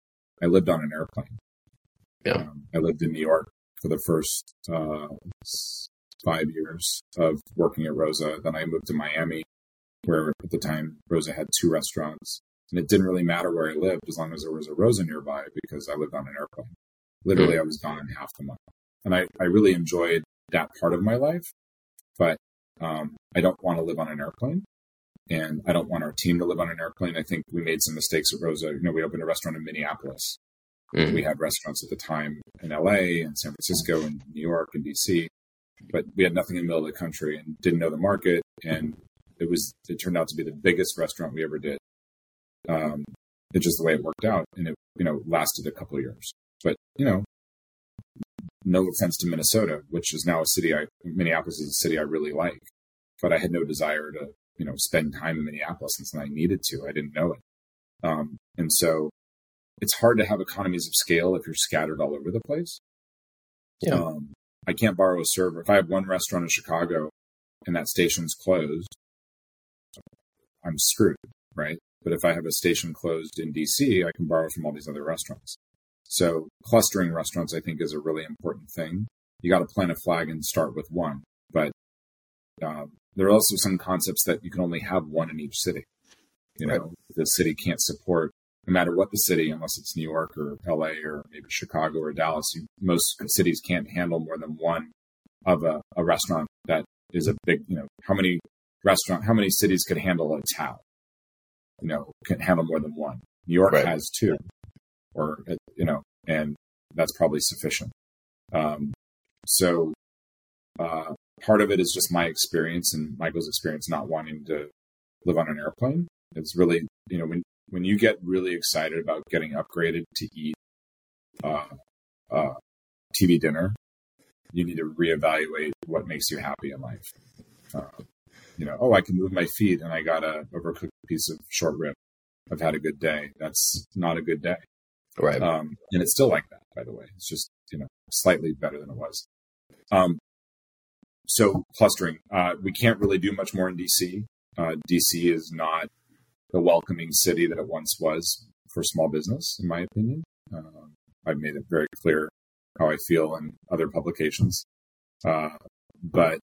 I lived on an airplane. Yeah. Um, I lived in New York for the first uh, five years of working at Rosa. Then I moved to Miami where at the time Rosa had two restaurants. And it didn't really matter where I lived as long as there was a Rosa nearby because I lived on an airplane. Literally, I was gone half the month. And I, I really enjoyed that part of my life, but um, I don't want to live on an airplane. And I don't want our team to live on an airplane. I think we made some mistakes at Rosa. You know, we opened a restaurant in Minneapolis. Mm. We had restaurants at the time in LA and San Francisco and New York and DC, but we had nothing in the middle of the country and didn't know the market. And it was it turned out to be the biggest restaurant we ever did. Um, it's just the way it worked out, and it you know lasted a couple of years. But you know, no offense to Minnesota, which is now a city I Minneapolis is a city I really like, but I had no desire to you know spend time in Minneapolis until I needed to. I didn't know it, um, and so it's hard to have economies of scale if you're scattered all over the place. Yeah. Um, I can't borrow a server. If I have one restaurant in Chicago and that station's closed, I'm screwed, right? But if I have a station closed in DC, I can borrow from all these other restaurants. So clustering restaurants, I think, is a really important thing. You got to plant a flag and start with one. But um, there are also some concepts that you can only have one in each city. You know, right. the city can't support, no matter what the city, unless it's New York or LA or maybe Chicago or Dallas, you, most cities can't handle more than one of a, a restaurant that is a big, you know, how many restaurant, how many cities could handle a town? You know, can handle more than one. New York right. has two, or, you know, and that's probably sufficient. Um, so, uh, part of it is just my experience and Michael's experience not wanting to live on an airplane. It's really, you know, when, when you get really excited about getting upgraded to eat, uh, uh, TV dinner, you need to reevaluate what makes you happy in life. Uh, you know, oh, I can move my feet and I got a overcooked piece of short rib. I've had a good day. That's not a good day. Right. Um, and it's still like that, by the way. It's just, you know, slightly better than it was. Um, so clustering, uh, we can't really do much more in DC. Uh, DC is not the welcoming city that it once was for small business, in my opinion. Uh, I've made it very clear how I feel in other publications. Uh, but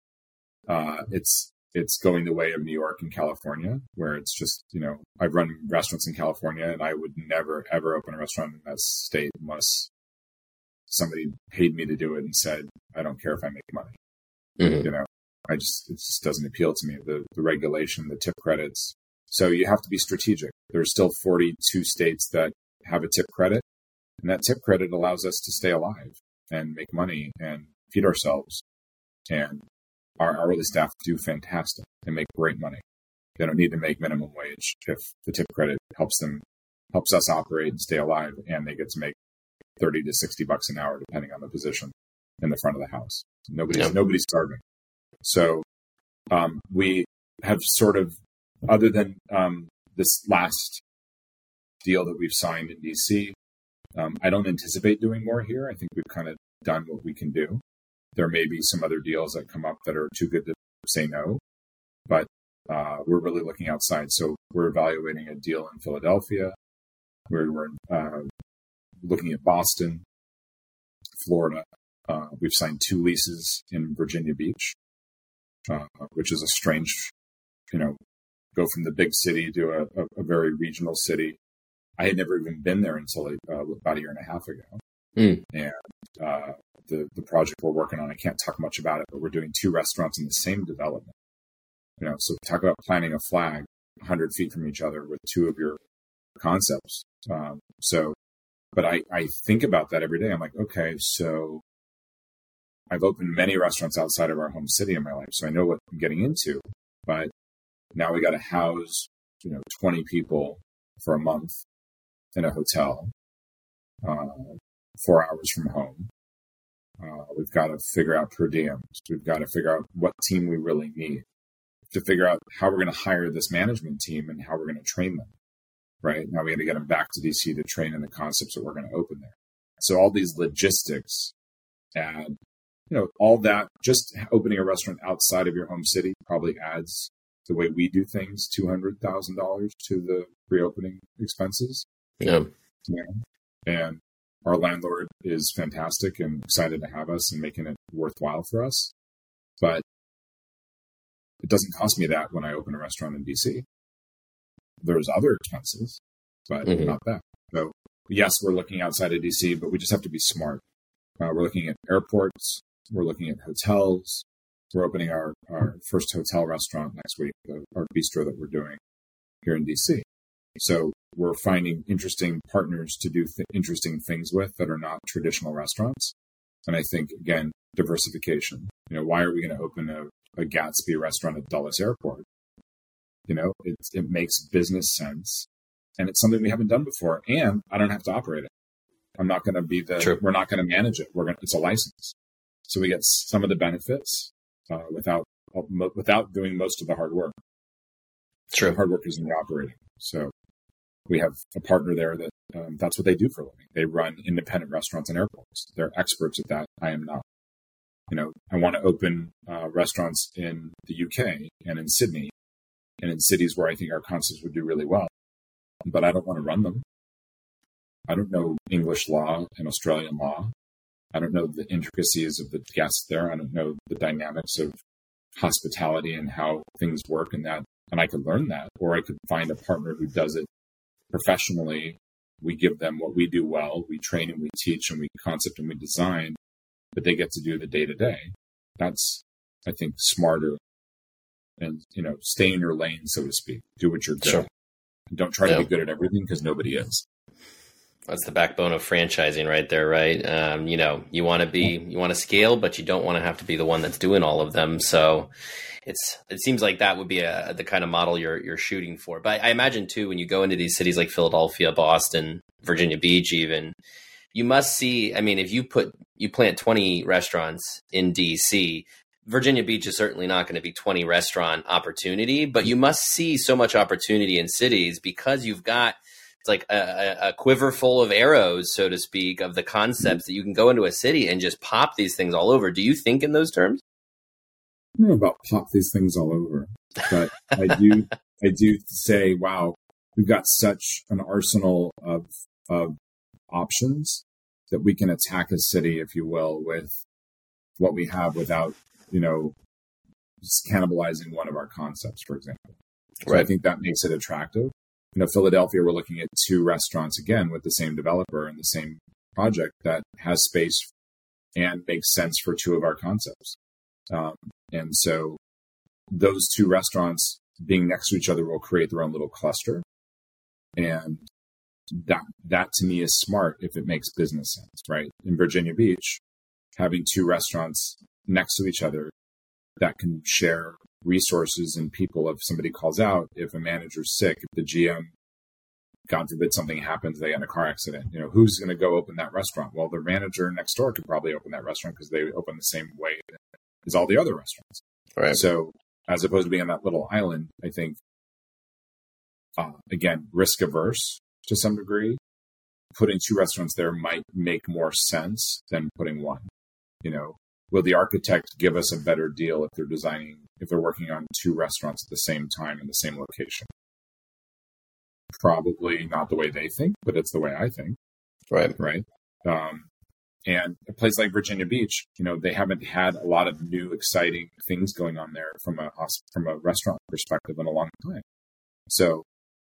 uh, it's it's going the way of New York and California, where it's just you know I've run restaurants in California, and I would never ever open a restaurant in that state unless somebody paid me to do it and said I don't care if I make money. Mm-hmm. You know, I just it just doesn't appeal to me. The the regulation, the tip credits. So you have to be strategic. There's still 42 states that have a tip credit, and that tip credit allows us to stay alive and make money and feed ourselves. And our hourly staff do fantastic and make great money. They don't need to make minimum wage if the tip credit helps them, helps us operate and stay alive, and they get to make 30 to 60 bucks an hour, depending on the position in the front of the house. Nobody's, yep. nobody's starving. So, um, we have sort of, other than, um, this last deal that we've signed in DC, um, I don't anticipate doing more here. I think we've kind of done what we can do. There may be some other deals that come up that are too good to say no, but uh, we're really looking outside. So we're evaluating a deal in Philadelphia. We're, we're uh, looking at Boston, Florida. Uh, we've signed two leases in Virginia Beach, uh, which is a strange, you know, go from the big city to a, a, a very regional city. I had never even been there until uh, about a year and a half ago. Mm. And uh, the the project we're working on, I can't talk much about it, but we're doing two restaurants in the same development. You know, so talk about planting a flag 100 feet from each other with two of your concepts. Um, so, but I, I think about that every day. I'm like, okay, so I've opened many restaurants outside of our home city in my life, so I know what I'm getting into. But now we got to house, you know, 20 people for a month in a hotel, uh, four hours from home. Uh, we've got to figure out per diems. We've got to figure out what team we really need to figure out how we're going to hire this management team and how we're going to train them. Right now, we got to get them back to DC to train in the concepts that we're going to open there. So all these logistics and you know all that just opening a restaurant outside of your home city probably adds the way we do things two hundred thousand dollars to the reopening expenses. Yeah. yeah. And our landlord is fantastic and excited to have us and making it worthwhile for us. But it doesn't cost me that when I open a restaurant in DC. There's other expenses, but mm-hmm. not that. So yes, we're looking outside of DC, but we just have to be smart. Uh, we're looking at airports. We're looking at hotels. We're opening our, our first hotel restaurant next week, our bistro that we're doing here in DC. So we're finding interesting partners to do th- interesting things with that are not traditional restaurants. And I think, again, diversification. You know, why are we going to open a, a Gatsby restaurant at Dulles Airport? You know, it, it makes business sense. And it's something we haven't done before. And I don't have to operate it. I'm not going to be the, True. we're not going to manage it. We're going to, it's a license. So we get some of the benefits uh, without, without doing most of the hard work. True. The hard work is in the operating. So we have a partner there that um, that's what they do for a living. They run independent restaurants and airports. They're experts at that. I am not. You know, I want to open uh, restaurants in the UK and in Sydney and in cities where I think our concepts would do really well, but I don't want to run them. I don't know English law and Australian law. I don't know the intricacies of the guests there. I don't know the dynamics of hospitality and how things work in that and I could learn that, or I could find a partner who does it professionally. We give them what we do well. We train and we teach and we concept and we design, but they get to do the day to day. That's, I think, smarter and, you know, stay in your lane, so to speak. Do what you're good sure. Don't try to be good at everything because nobody is. That's the backbone of franchising right there, right? Um, you know, you want to be, you want to scale, but you don't want to have to be the one that's doing all of them. So it's, it seems like that would be a, the kind of model you're, you're shooting for. But I imagine too, when you go into these cities like Philadelphia, Boston, Virginia Beach, even, you must see, I mean, if you put, you plant 20 restaurants in DC, Virginia Beach is certainly not going to be 20 restaurant opportunity, but you must see so much opportunity in cities because you've got it's like a, a, quiver full of arrows, so to speak, of the concepts mm-hmm. that you can go into a city and just pop these things all over. Do you think in those terms? I don't know about pop these things all over, but I do. *laughs* I do say, wow, we've got such an arsenal of of options that we can attack a city, if you will, with what we have without, you know, cannibalizing one of our concepts, for example. So right. I think that makes it attractive you know, Philadelphia, we're looking at two restaurants again with the same developer and the same project that has space and makes sense for two of our concepts. Um, and so those two restaurants being next to each other will create their own little cluster. And that, that to me is smart if it makes business sense, right? In Virginia Beach, having two restaurants next to each other that can share resources and people if somebody calls out, if a manager's sick, if the GM, God forbid something happens, they in a car accident, you know, who's going to go open that restaurant? Well, the manager next door could probably open that restaurant because they open the same way as all the other restaurants. Right. So as opposed to being on that little island, I think, uh, again, risk averse to some degree, putting two restaurants there might make more sense than putting one. You know, will the architect give us a better deal if they're designing if they're working on two restaurants at the same time in the same location probably not the way they think but it's the way i think right right um, and a place like virginia beach you know they haven't had a lot of new exciting things going on there from a from a restaurant perspective in a long time so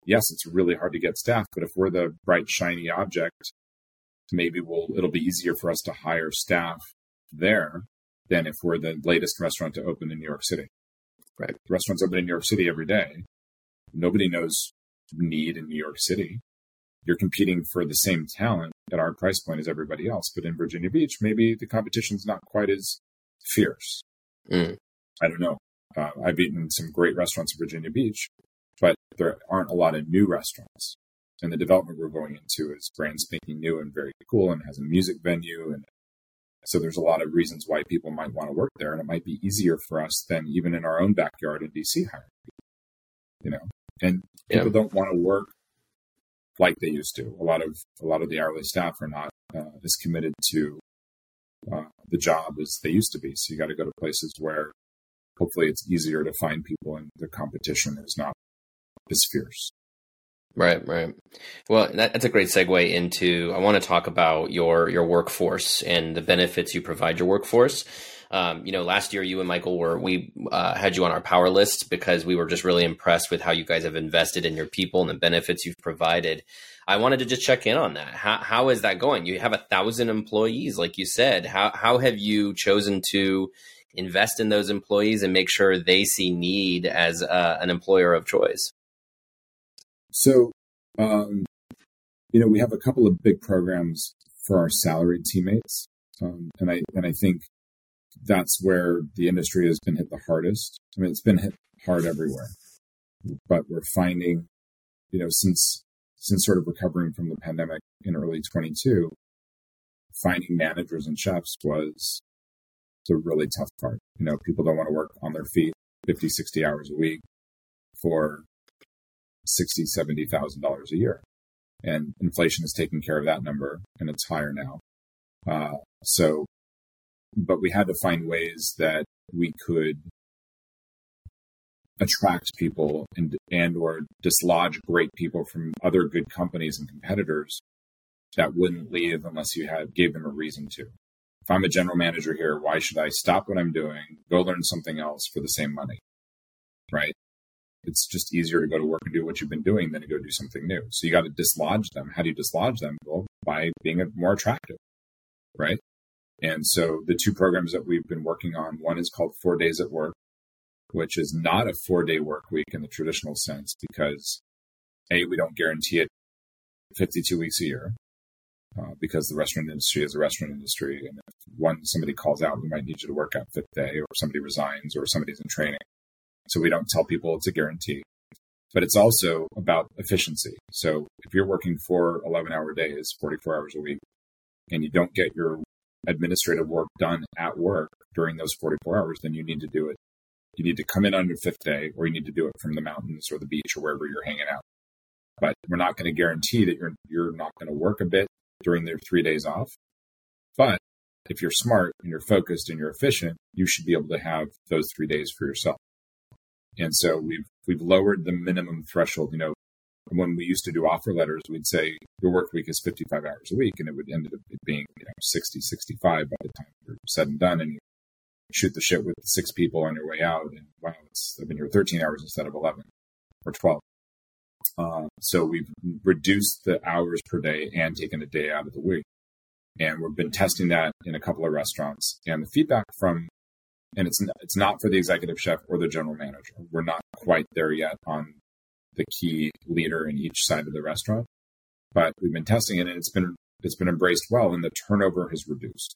yes it's really hard to get staff but if we're the bright shiny object maybe we'll it'll be easier for us to hire staff there than if we're the latest restaurant to open in New York City. Right. Restaurants open in New York City every day. Nobody knows KNEAD in New York City. You're competing for the same talent at our price point as everybody else. But in Virginia Beach, maybe the competition's not quite as fierce. Mm. I don't know. Uh, I've eaten some great restaurants in Virginia Beach, but there aren't a lot of new restaurants. And the development we're going into is brand spanking new and very cool and has a music venue and so there's a lot of reasons why people might want to work there, and it might be easier for us than even in our own backyard in DC hiring. You know, and people yeah. don't want to work like they used to. A lot of a lot of the hourly staff are not uh, as committed to uh, the job as they used to be. So you got to go to places where hopefully it's easier to find people, and the competition is not as fierce. Right, right. Well, that, that's a great segue into. I want to talk about your your workforce and the benefits you provide your workforce. Um, you know, last year you and Michael were we uh, had you on our power list because we were just really impressed with how you guys have invested in your people and the benefits you've provided. I wanted to just check in on that. How how is that going? You have a thousand employees, like you said. How how have you chosen to invest in those employees and make sure they see KNEAD as uh, an employer of choice? So, um, you know, we have a couple of big programs for our salaried teammates, um, and I and I think that's where the industry has been hit the hardest. I mean, it's been hit hard everywhere, but we're finding, you know, since since sort of recovering from the pandemic in early 22, finding managers and chefs was the really tough part. You know, people don't want to work on their feet 50, 60 hours a week for sixty, seventy thousand dollars a year, and inflation is taking care of that number, and it's higher now. Uh, so, but we had to find ways that we could attract people and and or dislodge great people from other good companies and competitors that wouldn't leave unless you had gave them a reason to. If I'm a general manager here, why should I stop what I'm doing, go learn something else for the same money? Right? It's just easier to go to work and do what you've been doing than to go do something new. So you got to dislodge them. How do you dislodge them? Well, by being more attractive, right? And so the two programs that we've been working on, one is called Four Days at Work, which is not a four day work week in the traditional sense because A, we don't guarantee it 52 weeks a year uh, because the restaurant industry is a restaurant industry. And if one, somebody calls out, we might need you to work out fifth day or somebody resigns or somebody's in training. So we don't tell people it's a guarantee. But it's also about efficiency. So if you're working for 11 hour days, 44 hours a week, and you don't get your administrative work done at work during those 44 hours, then you need to do it. You need to come in on your fifth day, or you need to do it from the mountains or the beach or wherever you're hanging out. But we're not going to guarantee that you're you're not going to work a bit during their three days off. But if you're smart and you're focused and you're efficient, you should be able to have those three days for yourself. And so we've we've lowered the minimum threshold. You know, when we used to do offer letters, we'd say your work week is 55 hours a week, and it would end up being you know 60, 65 by the time you're said and done, and you shoot the shit with six people on your way out, and wow, it's I've been here 13 hours instead of 11 or 12. Uh, so we've reduced the hours per day and taken a day out of the week, and we've been testing that in a couple of restaurants, and the feedback from and it's it's not for the executive chef or the general manager. We're not quite there yet on the key leader in each side of the restaurant, but we've been testing it and it's been it's been embraced well, and the turnover has reduced.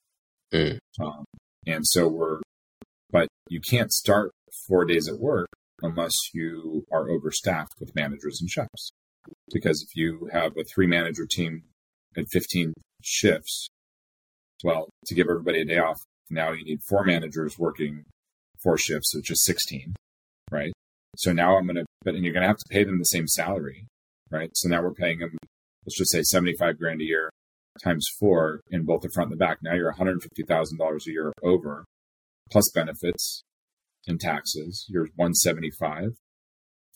Mm. Um, and so we're, but you can't start four days at work unless you are overstaffed with managers and chefs. Because if you have a three manager team at 15 shifts, well, to give everybody a day off, now you need four managers working four shifts, which is 16, right? So now I'm going to, but and you're going to have to pay them the same salary, right? So now we're paying them, let's just say 75 grand a year times four in both the front and the back. Now you're $150,000 a year over plus benefits and taxes. You're 175,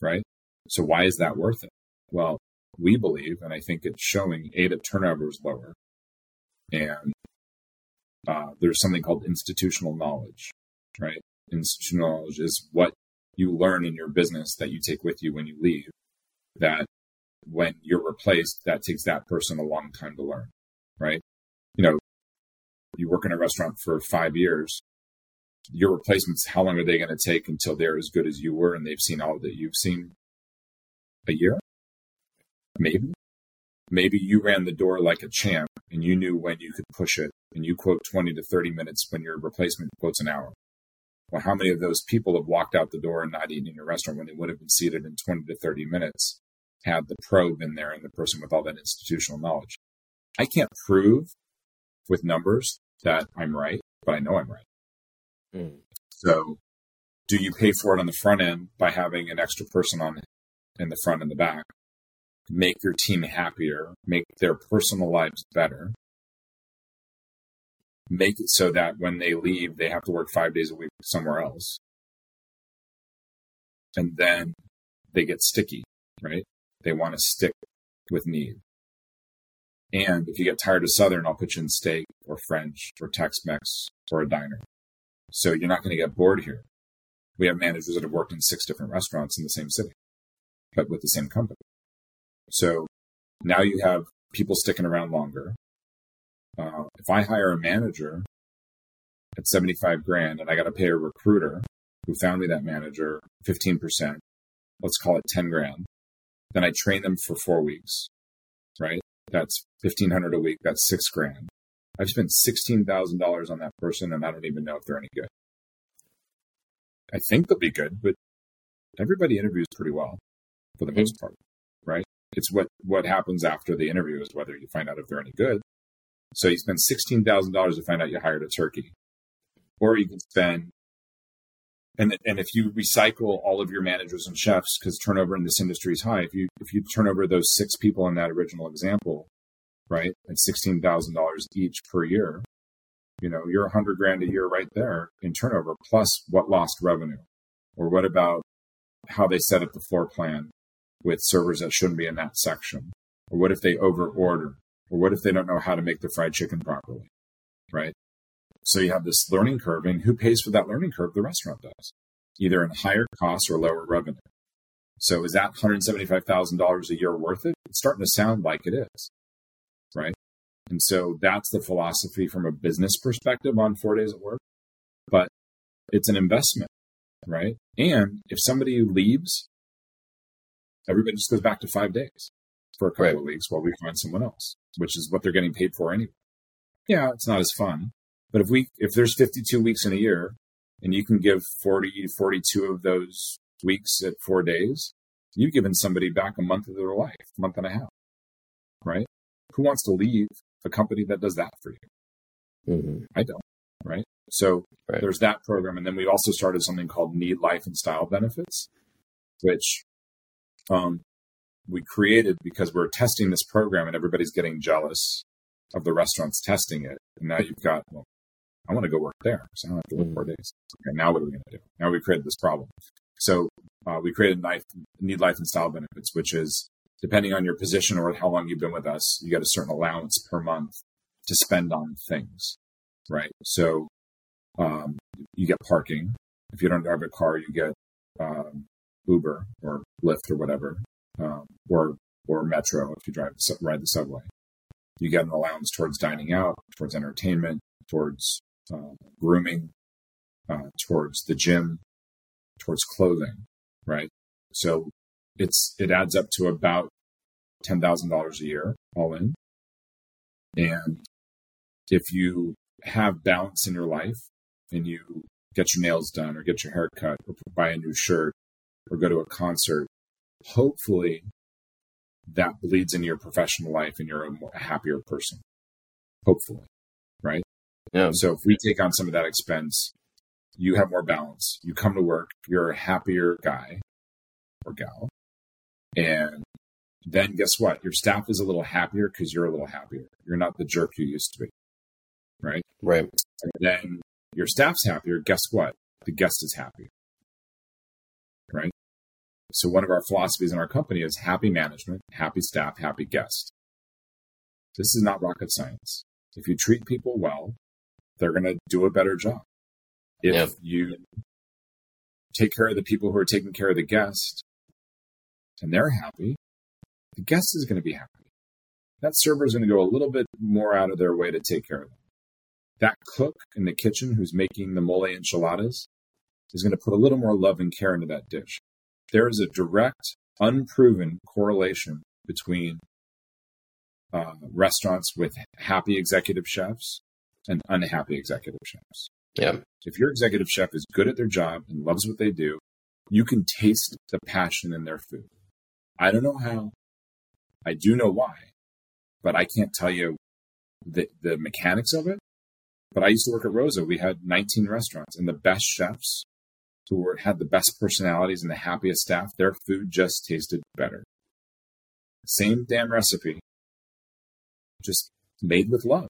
right? So why is that worth it? Well, we believe, and I think it's showing, A, that turnover is lower and uh, there's something called institutional knowledge, right? Institutional knowledge is what you learn in your business that you take with you when you leave. That when you're replaced, that takes that person a long time to learn, right? You know, you work in a restaurant for five years. Your replacements, how long are they going to take until they're as good as you were and they've seen all that you've seen? A year? Maybe. Maybe you ran the door like a champ and you knew when you could push it and you quote 20 to 30 minutes when your replacement quotes an hour. Well, how many of those people have walked out the door and not eaten in your restaurant when they would have been seated in 20 to 30 minutes had the pro been there and the person with all that institutional knowledge? I can't prove with numbers that I'm right, but I know I'm right. Mm. So do you pay for it on the front end by having an extra person on in the front and the back? Make your team happier, make their personal lives better, make it so that when they leave, they have to work five days a week somewhere else. And then they get sticky, right? They want to stick with KNEAD. And if you get tired of Southern, I'll put you in steak or French or Tex Mex or a diner. So you're not going to get bored here. We have managers that have worked in six different restaurants in the same city, but with the same company. So now you have people sticking around longer. Uh, if I hire a manager at 75 grand and I got to pay a recruiter who found me that manager 15%, let's call it 10 grand, then I train them for four weeks, right? That's 1500 a week. That's six grand. I've spent $16,000 on that person and I don't even know if they're any good. I think they'll be good, but everybody interviews pretty well for the most part, right? It's what, what happens after the interview is whether you find out if they're any good. So you spend sixteen thousand dollars to find out you hired a turkey, or you can spend and and if you recycle all of your managers and chefs because turnover in this industry is high, if you if you turn over those six people in that original example, right, at sixteen thousand dollars each per year, you know you're a hundred grand a year right there in turnover plus what lost revenue, or what about how they set up the floor plan with servers that shouldn't be in that section, or what if they over order, or what if they don't know how to make the fried chicken properly? Right. So you have this learning curve, and who pays for that learning curve? The restaurant does, either in higher costs or lower revenue. So is that $175,000 a year worth it? It's starting to sound like it is, right? And so that's the philosophy from a business perspective on four days at work. But it's an investment, right? And if somebody leaves, everybody just goes back to five days for a couple right. of weeks while we find someone else, which is what they're getting paid for anyway. Yeah, it's not as fun. But if we if there's 52 weeks in a year and you can give 40 42 of those weeks at 4 days, you've given somebody back a month of their life, month and a half. Right? Who wants to leave a company that does that for you? Mm-hmm. I don't. Right? So right. there's that program and then we also started something called KNEAD Life and Style Benefits, which um, we created because we're testing this program and everybody's getting jealous of the restaurants testing it. And now you've got, well, I want to go work there so I don't have to work four days. Okay, now what are we going to do? Now we created this problem. So uh, we created life, KNEAD life and style benefits, which is depending on your position or how long you've been with us, you get a certain allowance per month to spend on things, right? So um, you get parking. If you don't drive a car, you get um, Uber or Lyft or whatever, um, or or Metro if you drive ride the subway. You get an allowance towards dining out, towards entertainment, towards uh, grooming, uh, towards the gym, towards clothing, right? So it's it adds up to about ten thousand dollars a year all in. And if you have balance in your life and you get your nails done or get your hair cut or buy a new shirt or go to a concert, hopefully that bleeds into your professional life and you're a, more, a happier person. Hopefully. Right. Yeah. So if we take on some of that expense, you have more balance. You come to work, you're a happier guy or gal. And then guess what? Your staff is a little happier because you're a little happier. You're not the jerk you used to be. Right? Right. And then your staff's happier. Guess what? The guest is happier. Right? So one of our philosophies in our company is happy management, happy staff, happy guest. This is not rocket science. If you treat people well, they're going to do a better job. If yep. you take care of the people who are taking care of the guest and they're happy, the guest is going to be happy. That server is going to go a little bit more out of their way to take care of them. That cook in the kitchen who's making the mole enchiladas is going to put a little more love and care into that dish. There is a direct, unproven correlation between uh, restaurants with happy executive chefs and unhappy executive chefs. Yeah. If your executive chef is good at their job and loves what they do, you can taste the passion in their food. I don't know how. I do know why, but I can't tell you the, the mechanics of it. But I used to work at Rosa. We had 19 restaurants, and the best chefs who were, had the best personalities and the happiest staff, their food just tasted better. Same damn recipe, just made with love.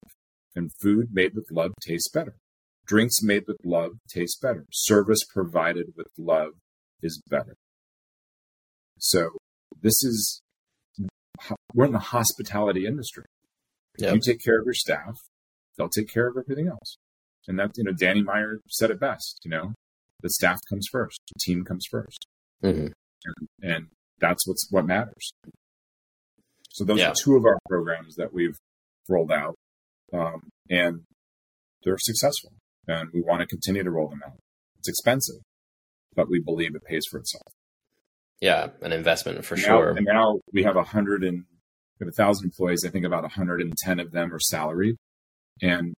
And food made with love tastes better. Drinks made with love taste better. Service provided with love is better. So this is, we're in the hospitality industry. Yep. You take care of your staff, they'll take care of everything else. And that, you know, Danny Meyer said it best, you know, the staff comes first, the team comes 1st mm-hmm. and, and, that's what's what matters. So those yeah. are two of our programs that we've rolled out, um, and they're successful, and we want to continue to roll them out. It's expensive, but we believe it pays for itself. Yeah, an investment for now, sure. And now we have a hundred and we have a thousand employees. I think about 110 of them are salaried, and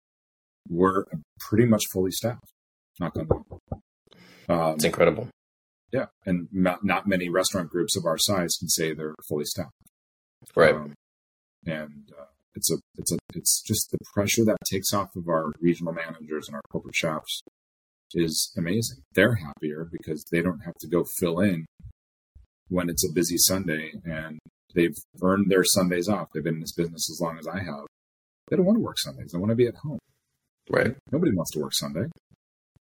we're pretty much fully staffed. Not going to. Um, it's incredible. Yeah, and not, not many restaurant groups of our size can say they're fully staffed. Right. Um, and uh, it's a it's a it's just the pressure that takes off of our regional managers and our corporate chefs is amazing. They're happier because they don't have to go fill in when it's a busy Sunday and they've earned their Sundays off. They've been in this business as long as I have. They don't want to work Sundays. They want to be at home. Right. Nobody wants to work Sunday.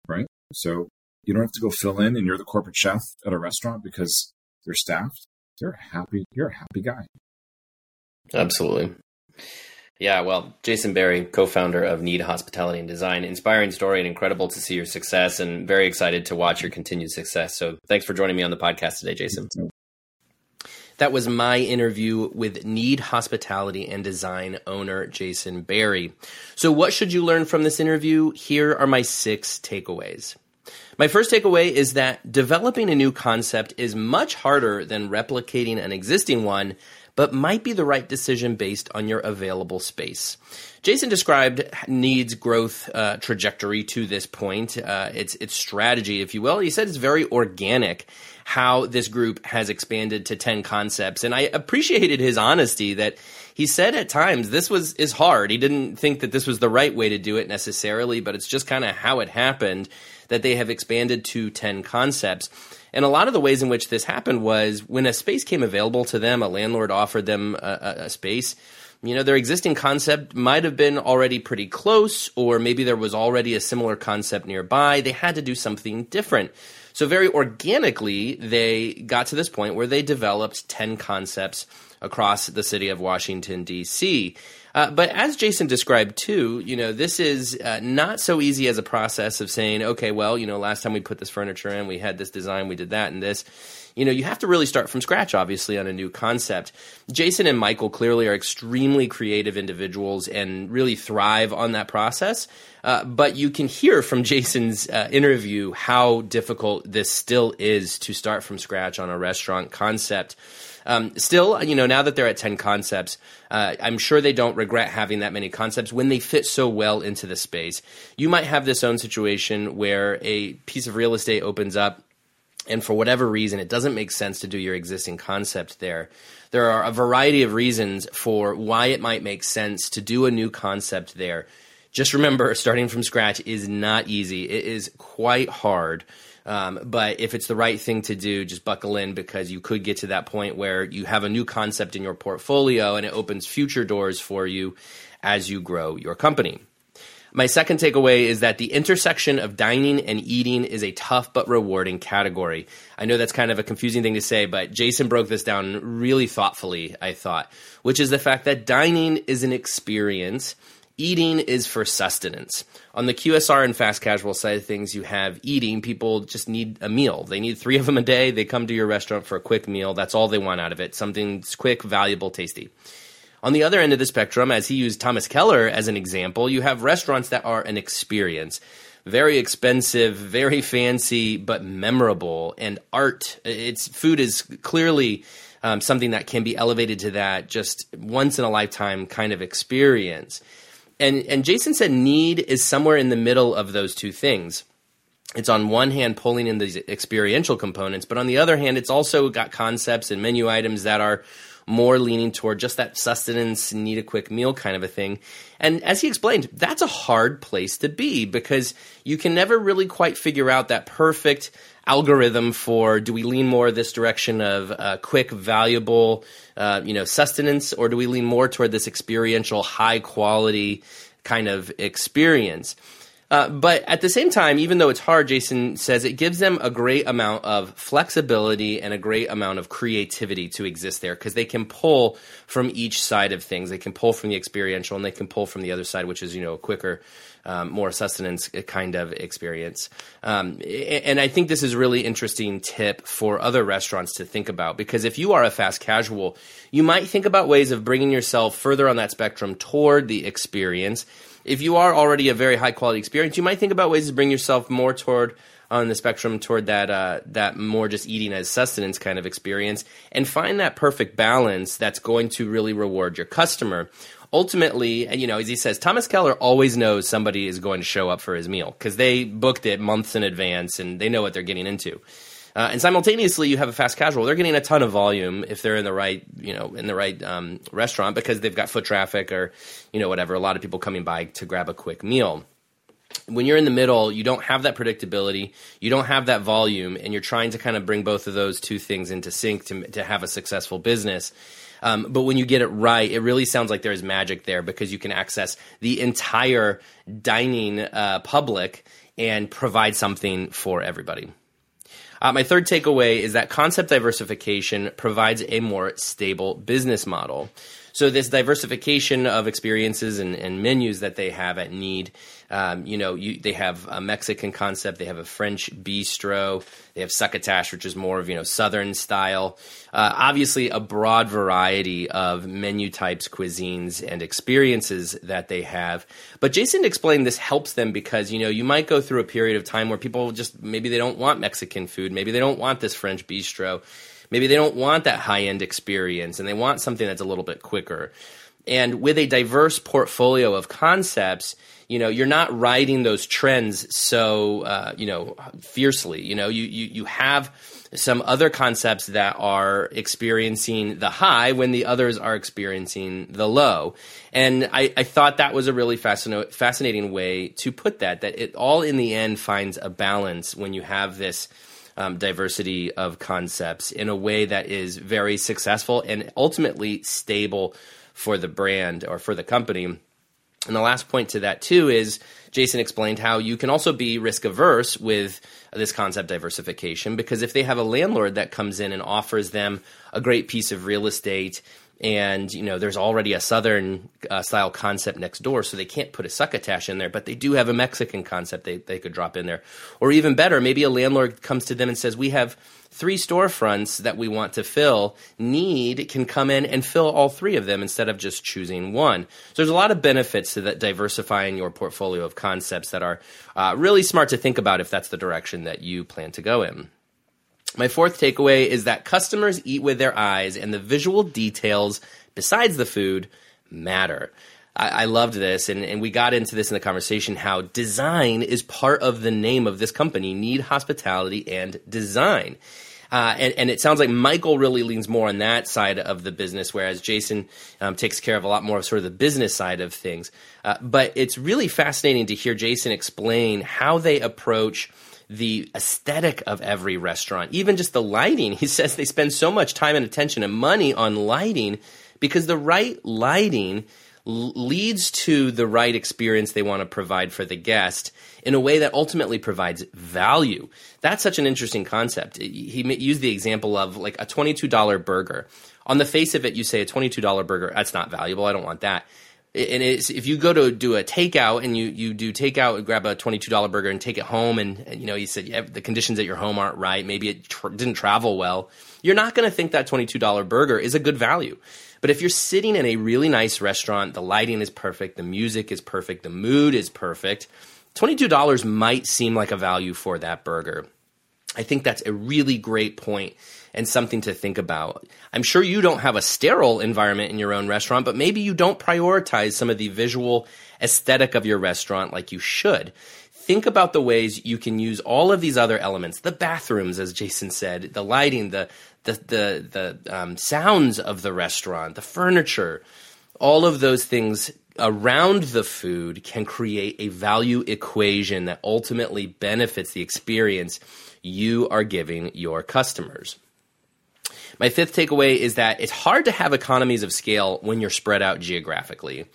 Right. So you don't have to go fill in and you're the corporate chef at a restaurant because you're staffed. You're happy. You're a happy guy. Absolutely. Yeah, well, Jason Berry, co-founder of KNEAD Hospitality and Design, inspiring story and incredible to see your success and very excited to watch your continued success. So thanks for joining me on the podcast today, Jason. That was my interview with KNEAD Hospitality and Design owner Jason Berry. So, what should you learn from this interview? Here are my six takeaways. My first takeaway is that developing a new concept is much harder than replicating an existing one, but might be the right decision based on your available space. Jason described KNEAD's growth uh, trajectory to this point, uh, its its strategy, if you will. He said it's very organic how this group has expanded to 10 concepts. And I appreciated his honesty that he said at times this was is hard. He didn't think that this was the right way to do it necessarily, but it's just kind of how it happened that they have expanded to 10 concepts. And a lot of the ways in which this happened was when a space came available to them, a landlord offered them a, a space you know, their existing concept might have been already pretty close, or maybe there was already a similar concept nearby. They had to do something different. So, very organically, they got to this point where they developed 10 concepts across the city of Washington, D.C. Uh, but as Jason described too, you know, this is uh, not so easy as a process of saying, okay, well, you know, last time we put this furniture in, we had this design, we did that and this you know, you have to really start from scratch, obviously, on a new concept. Jason and Michael clearly are extremely creative individuals and really thrive on that process. Uh, but you can hear from Jason's uh, interview how difficult this still is to start from scratch on a restaurant concept. Um, still, you know, now that they're at 10 concepts, uh, I'm sure they don't regret having that many concepts when they fit so well into the space. You might have this own situation where a piece of real estate opens up and for whatever reason it doesn't make sense to do your existing concept there. There are a variety of reasons for why it might make sense to do a new concept there. Just remember *laughs* starting from scratch is not easy. It is quite hard um, but if it's the right thing to do just buckle in because you could get to that point where you have a new concept in your portfolio and it opens future doors for you as you grow your company my second takeaway is that the intersection of dining and eating is a tough but rewarding category. I know that's kind of a confusing thing to say, but Jason broke this down really thoughtfully, I thought, which is the fact that dining is an experience. Eating is for sustenance. On the QSR and fast casual side of things, you have eating. People just need a meal. They need three of them a day. They come to your restaurant for a quick meal. That's all they want out of it. Something quick, valuable, tasty. On the other end of the spectrum, as he used Thomas Keller as an example, you have restaurants that are an experience. Very expensive, very fancy, but memorable. And art, its food is clearly um, something that can be elevated to that just once in a lifetime kind of experience. And, and Jason said KNEAD is somewhere in the middle of those two things it's on one hand pulling in these experiential components, but on the other hand, it's also got concepts and menu items that are more leaning toward just that sustenance, need a quick meal kind of a thing. And as he explained, that's a hard place to be because you can never really quite figure out that perfect algorithm for do we lean more this direction of uh, quick, valuable, uh, you know, sustenance, or do we lean more toward this experiential, high quality kind of experience? Uh, but at the same time, even though it's hard, Jason says it gives them a great amount of flexibility and a great amount of creativity to exist there because they can pull from each side of things. They can pull from the experiential and they can pull from the other side, which is, you know, a quicker, um, more sustenance kind of experience. Um, and I think this is really interesting tip for other restaurants to think about because if you are a fast casual, you might think about ways of bringing yourself further on that spectrum toward the experience if you are already a very high quality experience, you might think about ways to bring yourself more toward on the spectrum toward that uh, that more just eating as sustenance kind of experience, and find that perfect balance that's going to really reward your customer. Ultimately, and you know, as he says, Thomas Keller always knows somebody is going to show up for his meal because they booked it months in advance and they know what they're getting into. Uh, and simultaneously, you have a fast casual. They're getting a ton of volume if they're in the right, you know, in the right um, restaurant because they've got foot traffic or, you know, whatever. A lot of people coming by to grab a quick meal. When you're in the middle, you don't have that predictability, you don't have that volume, and you're trying to kind of bring both of those two things into sync to to have a successful business. Um, but when you get it right, it really sounds like there is magic there because you can access the entire dining uh, public and provide something for everybody. Uh, my third takeaway is that concept diversification provides a more stable business model. So this diversification of experiences and, and menus that they have at KNEAD, um, you know, you, they have a Mexican concept, they have a French bistro, they have succotash, which is more of you know Southern style. Uh, obviously, a broad variety of menu types, cuisines, and experiences that they have. But Jason explained this helps them because you know you might go through a period of time where people just maybe they don't want Mexican food, maybe they don't want this French bistro Maybe they don't want that high end experience and they want something that's a little bit quicker. And with a diverse portfolio of concepts, you know, you're not riding those trends so, uh, you know, fiercely. You know, you, you, you have some other concepts that are experiencing the high when the others are experiencing the low. And I, I thought that was a really fascinating, way to put that, that it all in the end finds a balance when you have this um, diversity of concepts in a way that is very successful and ultimately stable for the brand or for the company. And the last point to that, too, is Jason explained how you can also be risk averse with this concept diversification because if they have a landlord that comes in and offers them a great piece of real estate and you know there's already a southern uh, style concept next door so they can't put a succotash in there but they do have a mexican concept they, they could drop in there or even better maybe a landlord comes to them and says we have three storefronts that we want to fill KNEAD can come in and fill all three of them instead of just choosing one so there's a lot of benefits to that diversifying your portfolio of concepts that are uh, really smart to think about if that's the direction that you plan to go in my fourth takeaway is that customers eat with their eyes, and the visual details besides the food matter. I, loved this, and, and we got into this in the conversation how design is part of the name of this company KNEAD Hospitality and Design. Uh, and, and, it sounds like Michael really leans more on that side of the business, whereas Jason um, takes care of a lot more of sort of the business side of things. Uh, but it's really fascinating to hear Jason explain how they approach the aesthetic of every restaurant, even just the lighting. *laughs* He says they spend so much time and attention and money on lighting because the right lighting leads to the right experience they want to provide for the guest in a way that ultimately provides value. That's such an interesting concept. He used the example of like a $22 burger. On the face of it, you say a $22 burger, that's not valuable. I don't want that and if you go to do a takeout and you, you do takeout, and grab a twenty two dollar burger and take it home, and, and, you know you said yeah, the conditions at your home aren't right, maybe it didn't travel well, you're not going to think that twenty two dollar burger is a good value. But if you're sitting in a really nice restaurant, the lighting is perfect, the music is perfect, the mood is perfect, twenty two dollars might seem like a value for that burger. I think that's a really great point and something to think about. I'm sure you don't have a sterile environment in your own restaurant, but maybe you don't prioritize some of the visual aesthetic of your restaurant like you should. Think about the ways you can use all of these other elements, the bathrooms, as Jason said, the lighting, the the the, the um, sounds of the restaurant, the furniture, all of those things around the food can create a value equation that ultimately benefits the experience you are giving your customers. My fifth takeaway is that it's hard to have economies of scale when you're spread out geographically.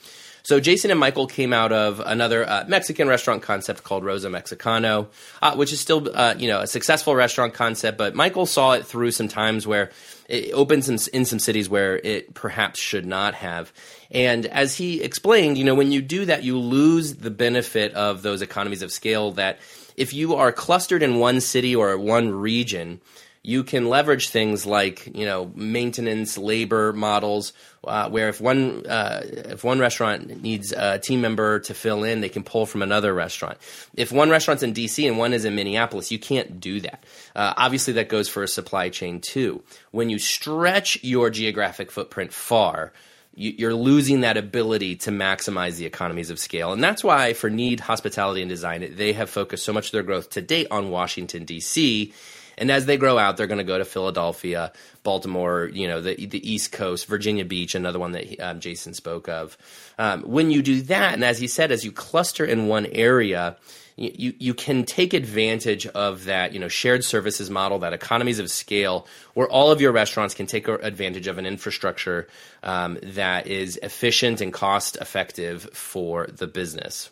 So Jason and Michael came out of another uh, Mexican restaurant concept called Rosa Mexicano, uh, which is still uh, you know a successful restaurant concept. But Michael saw it through some times where it opens some, in some cities where it perhaps should not have. And as he explained, you know when you do that, you lose the benefit of those economies of scale. That if you are clustered in one city or one region, you can leverage things like you know maintenance labor models uh, where if one uh, if one restaurant needs a team member to fill in they can pull from another restaurant if one restaurant's in dc and one is in minneapolis you can't do that uh, obviously that goes for a supply chain too when you stretch your geographic footprint far you're losing that ability to maximize the economies of scale. And that's why, for KNEAD Hospitality and Design, they have focused so much of their growth to date on Washington, D.C. And as they grow out, they're going to go to Philadelphia, Baltimore, you know, the the East Coast, Virginia Beach, another one that um, Jason spoke of. Um, when you do that, and as he said, as you cluster in one area, you, you can take advantage of that you know shared services model that economies of scale where all of your restaurants can take advantage of an infrastructure um, that is efficient and cost effective for the business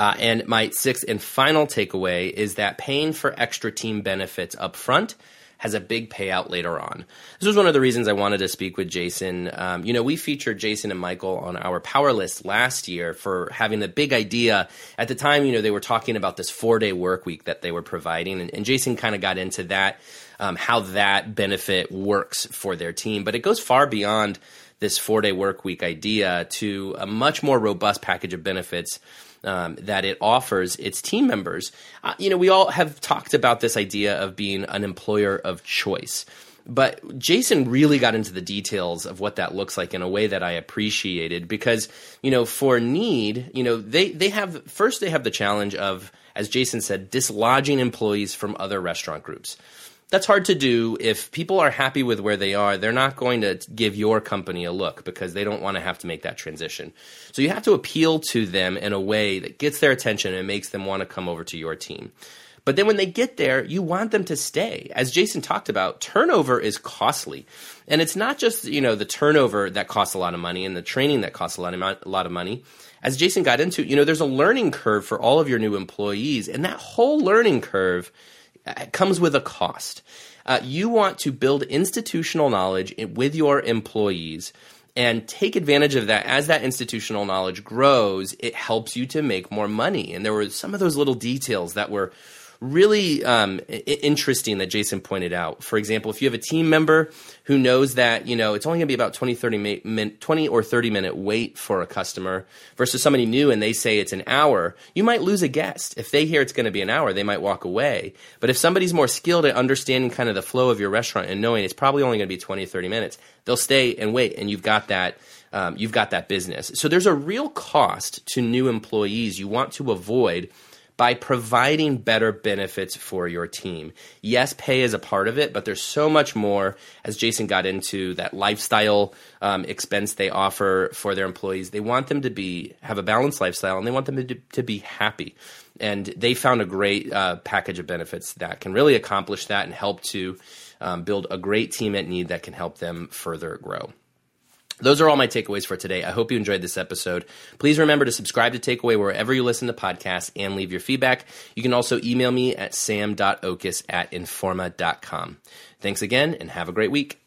uh, and my sixth and final takeaway is that paying for extra team benefits up front has a big payout later on. This was one of the reasons I wanted to speak with Jason. Um, you know, we featured Jason and Michael on our power list last year for having the big idea. At the time, you know, they were talking about this four day work week that they were providing, and, and Jason kind of got into that, um, how that benefit works for their team. But it goes far beyond this four day work week idea to a much more robust package of benefits um, that it offers its team members. Uh, you know, we all have talked about this idea of being an employer of choice. But Jason really got into the details of what that looks like in a way that I appreciated because, you know, for KNEAD, you know, they, they have, first they have the challenge of, as Jason said, dislodging employees from other restaurant groups that's hard to do. If people are happy with where they are, they're not going to give your company a look because they don't want to have to make that transition. So you have to appeal to them in a way that gets their attention and makes them want to come over to your team. But then when they get there, you want them to stay. As Jason talked about, turnover is costly. And it's not just, you know, the turnover that costs a lot of money and the training that costs a lot of, a lot of money. As Jason got into, you know, there's a learning curve for all of your new employees. And that whole learning curve – comes with a cost. Uh, you want to build institutional knowledge with your employees and take advantage of that as that institutional knowledge grows it helps you to make more money and there were some of those little details that were really um, interesting that Jason pointed out. For example, if you have a team member who knows that you know it's only going to be about 20, 30 min, 20 or 30 minute wait for a customer versus somebody new and they say it's an hour, you might lose a guest. If they hear it's going to be an hour, they might walk away. But if somebody's more skilled at understanding kind of the flow of your restaurant and knowing it's probably only going to be 20 or 30 minutes, they'll stay and wait and you've got that um, you've got that business. So there's a real cost to new employees you want to avoid by providing better benefits for your team. Yes, pay is a part of it, but there's so much more, as Jason got into, that lifestyle um, expense they offer for their employees. They want them to be have a balanced lifestyle, and they want them to, to be happy. And they found a great uh, package of benefits that can really accomplish that and help to um, build a great team at KNEAD that can help them further grow. Those are all my takeaways for today. I hope you enjoyed this episode. Please remember to subscribe to Take-Away wherever you listen to podcasts and leave your feedback. You can also email me at sam.oches at informa.com. Thanks again and have a great week.